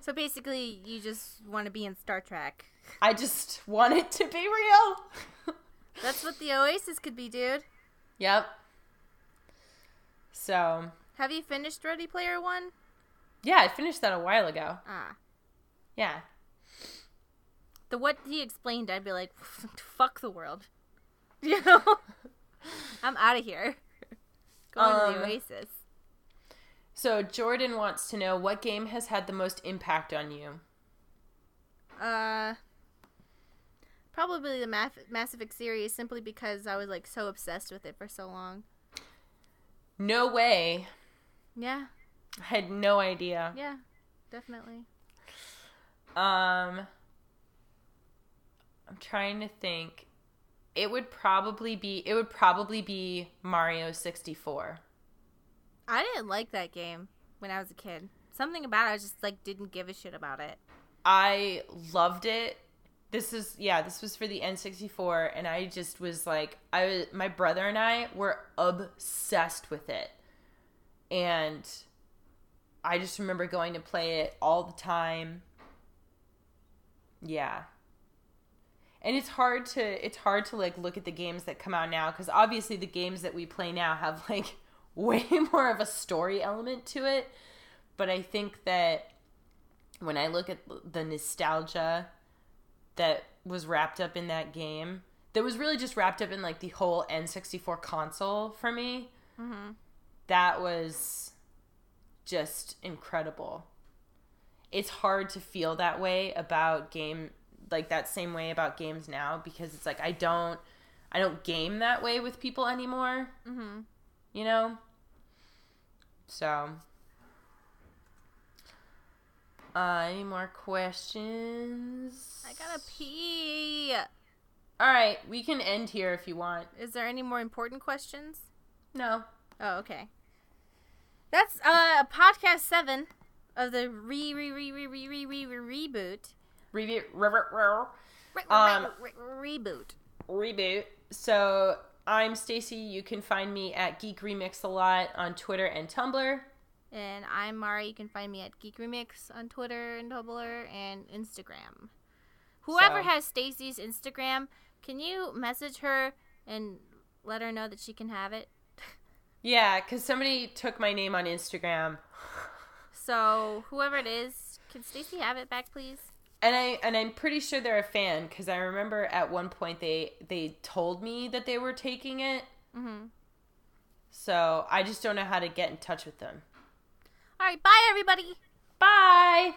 So basically, you just want to be in Star Trek. I just want it to be real That's what the Oasis could be, dude. yep so Have you finished Ready Player One? yeah I finished that a while ago Ah. yeah The what he explained, I'd be like, fuck the world. You know? I'm out of here. Going to Um, the Oasis. so Jordan wants to know what game has had the most impact on you Uh, probably the Mass, Mass Effect series, simply because I was like so obsessed with it for so long. no way Yeah, I had no idea. yeah, definitely. Um I'm trying to think. It would probably be it would probably be Mario 64. I didn't like that game when I was a kid. Something about it, I just like didn't give a shit about it. I loved it. This is yeah, this was for the N64 and I just was like I was my brother and I were obsessed with it. And I just remember going to play it all the time. Yeah. And it's hard to it's hard to like look at the games that come out now cuz obviously the games that we play now have like way more of a story element to it. But I think that when I look at the nostalgia that was wrapped up in that game, that was really just wrapped up in like the whole N64 console for me. Mm-hmm. That was just incredible. It's hard to feel that way about game like that same way about games now because it's like I don't I don't game that way with people anymore. Mhm. You know. So. Uh, any more questions? I gotta pee. All right, we can end here if you want. Is there any more important questions? No. Oh, okay. That's uh podcast seven of the re re re re re re re, re reboot. Review. Re- re- re- Re- Um, re- re- reboot. reboot. So I'm Stacy. You can find me at Geek Remix a lot on Twitter and Tumblr. And I'm Mari. You can find me at Geek Remix on Twitter and Tumblr and Instagram. Whoever So- has Stacy's Instagram, can you message her and let her know that she can have it? Yeah, because somebody took my name on Instagram, So whoever it is, can Stacy have it back, please? And I and I'm pretty sure they're a fan because I remember at one point they they told me that they were taking it. Mm-hmm. So I just don't know how to get in touch with them. All right, bye everybody. Bye.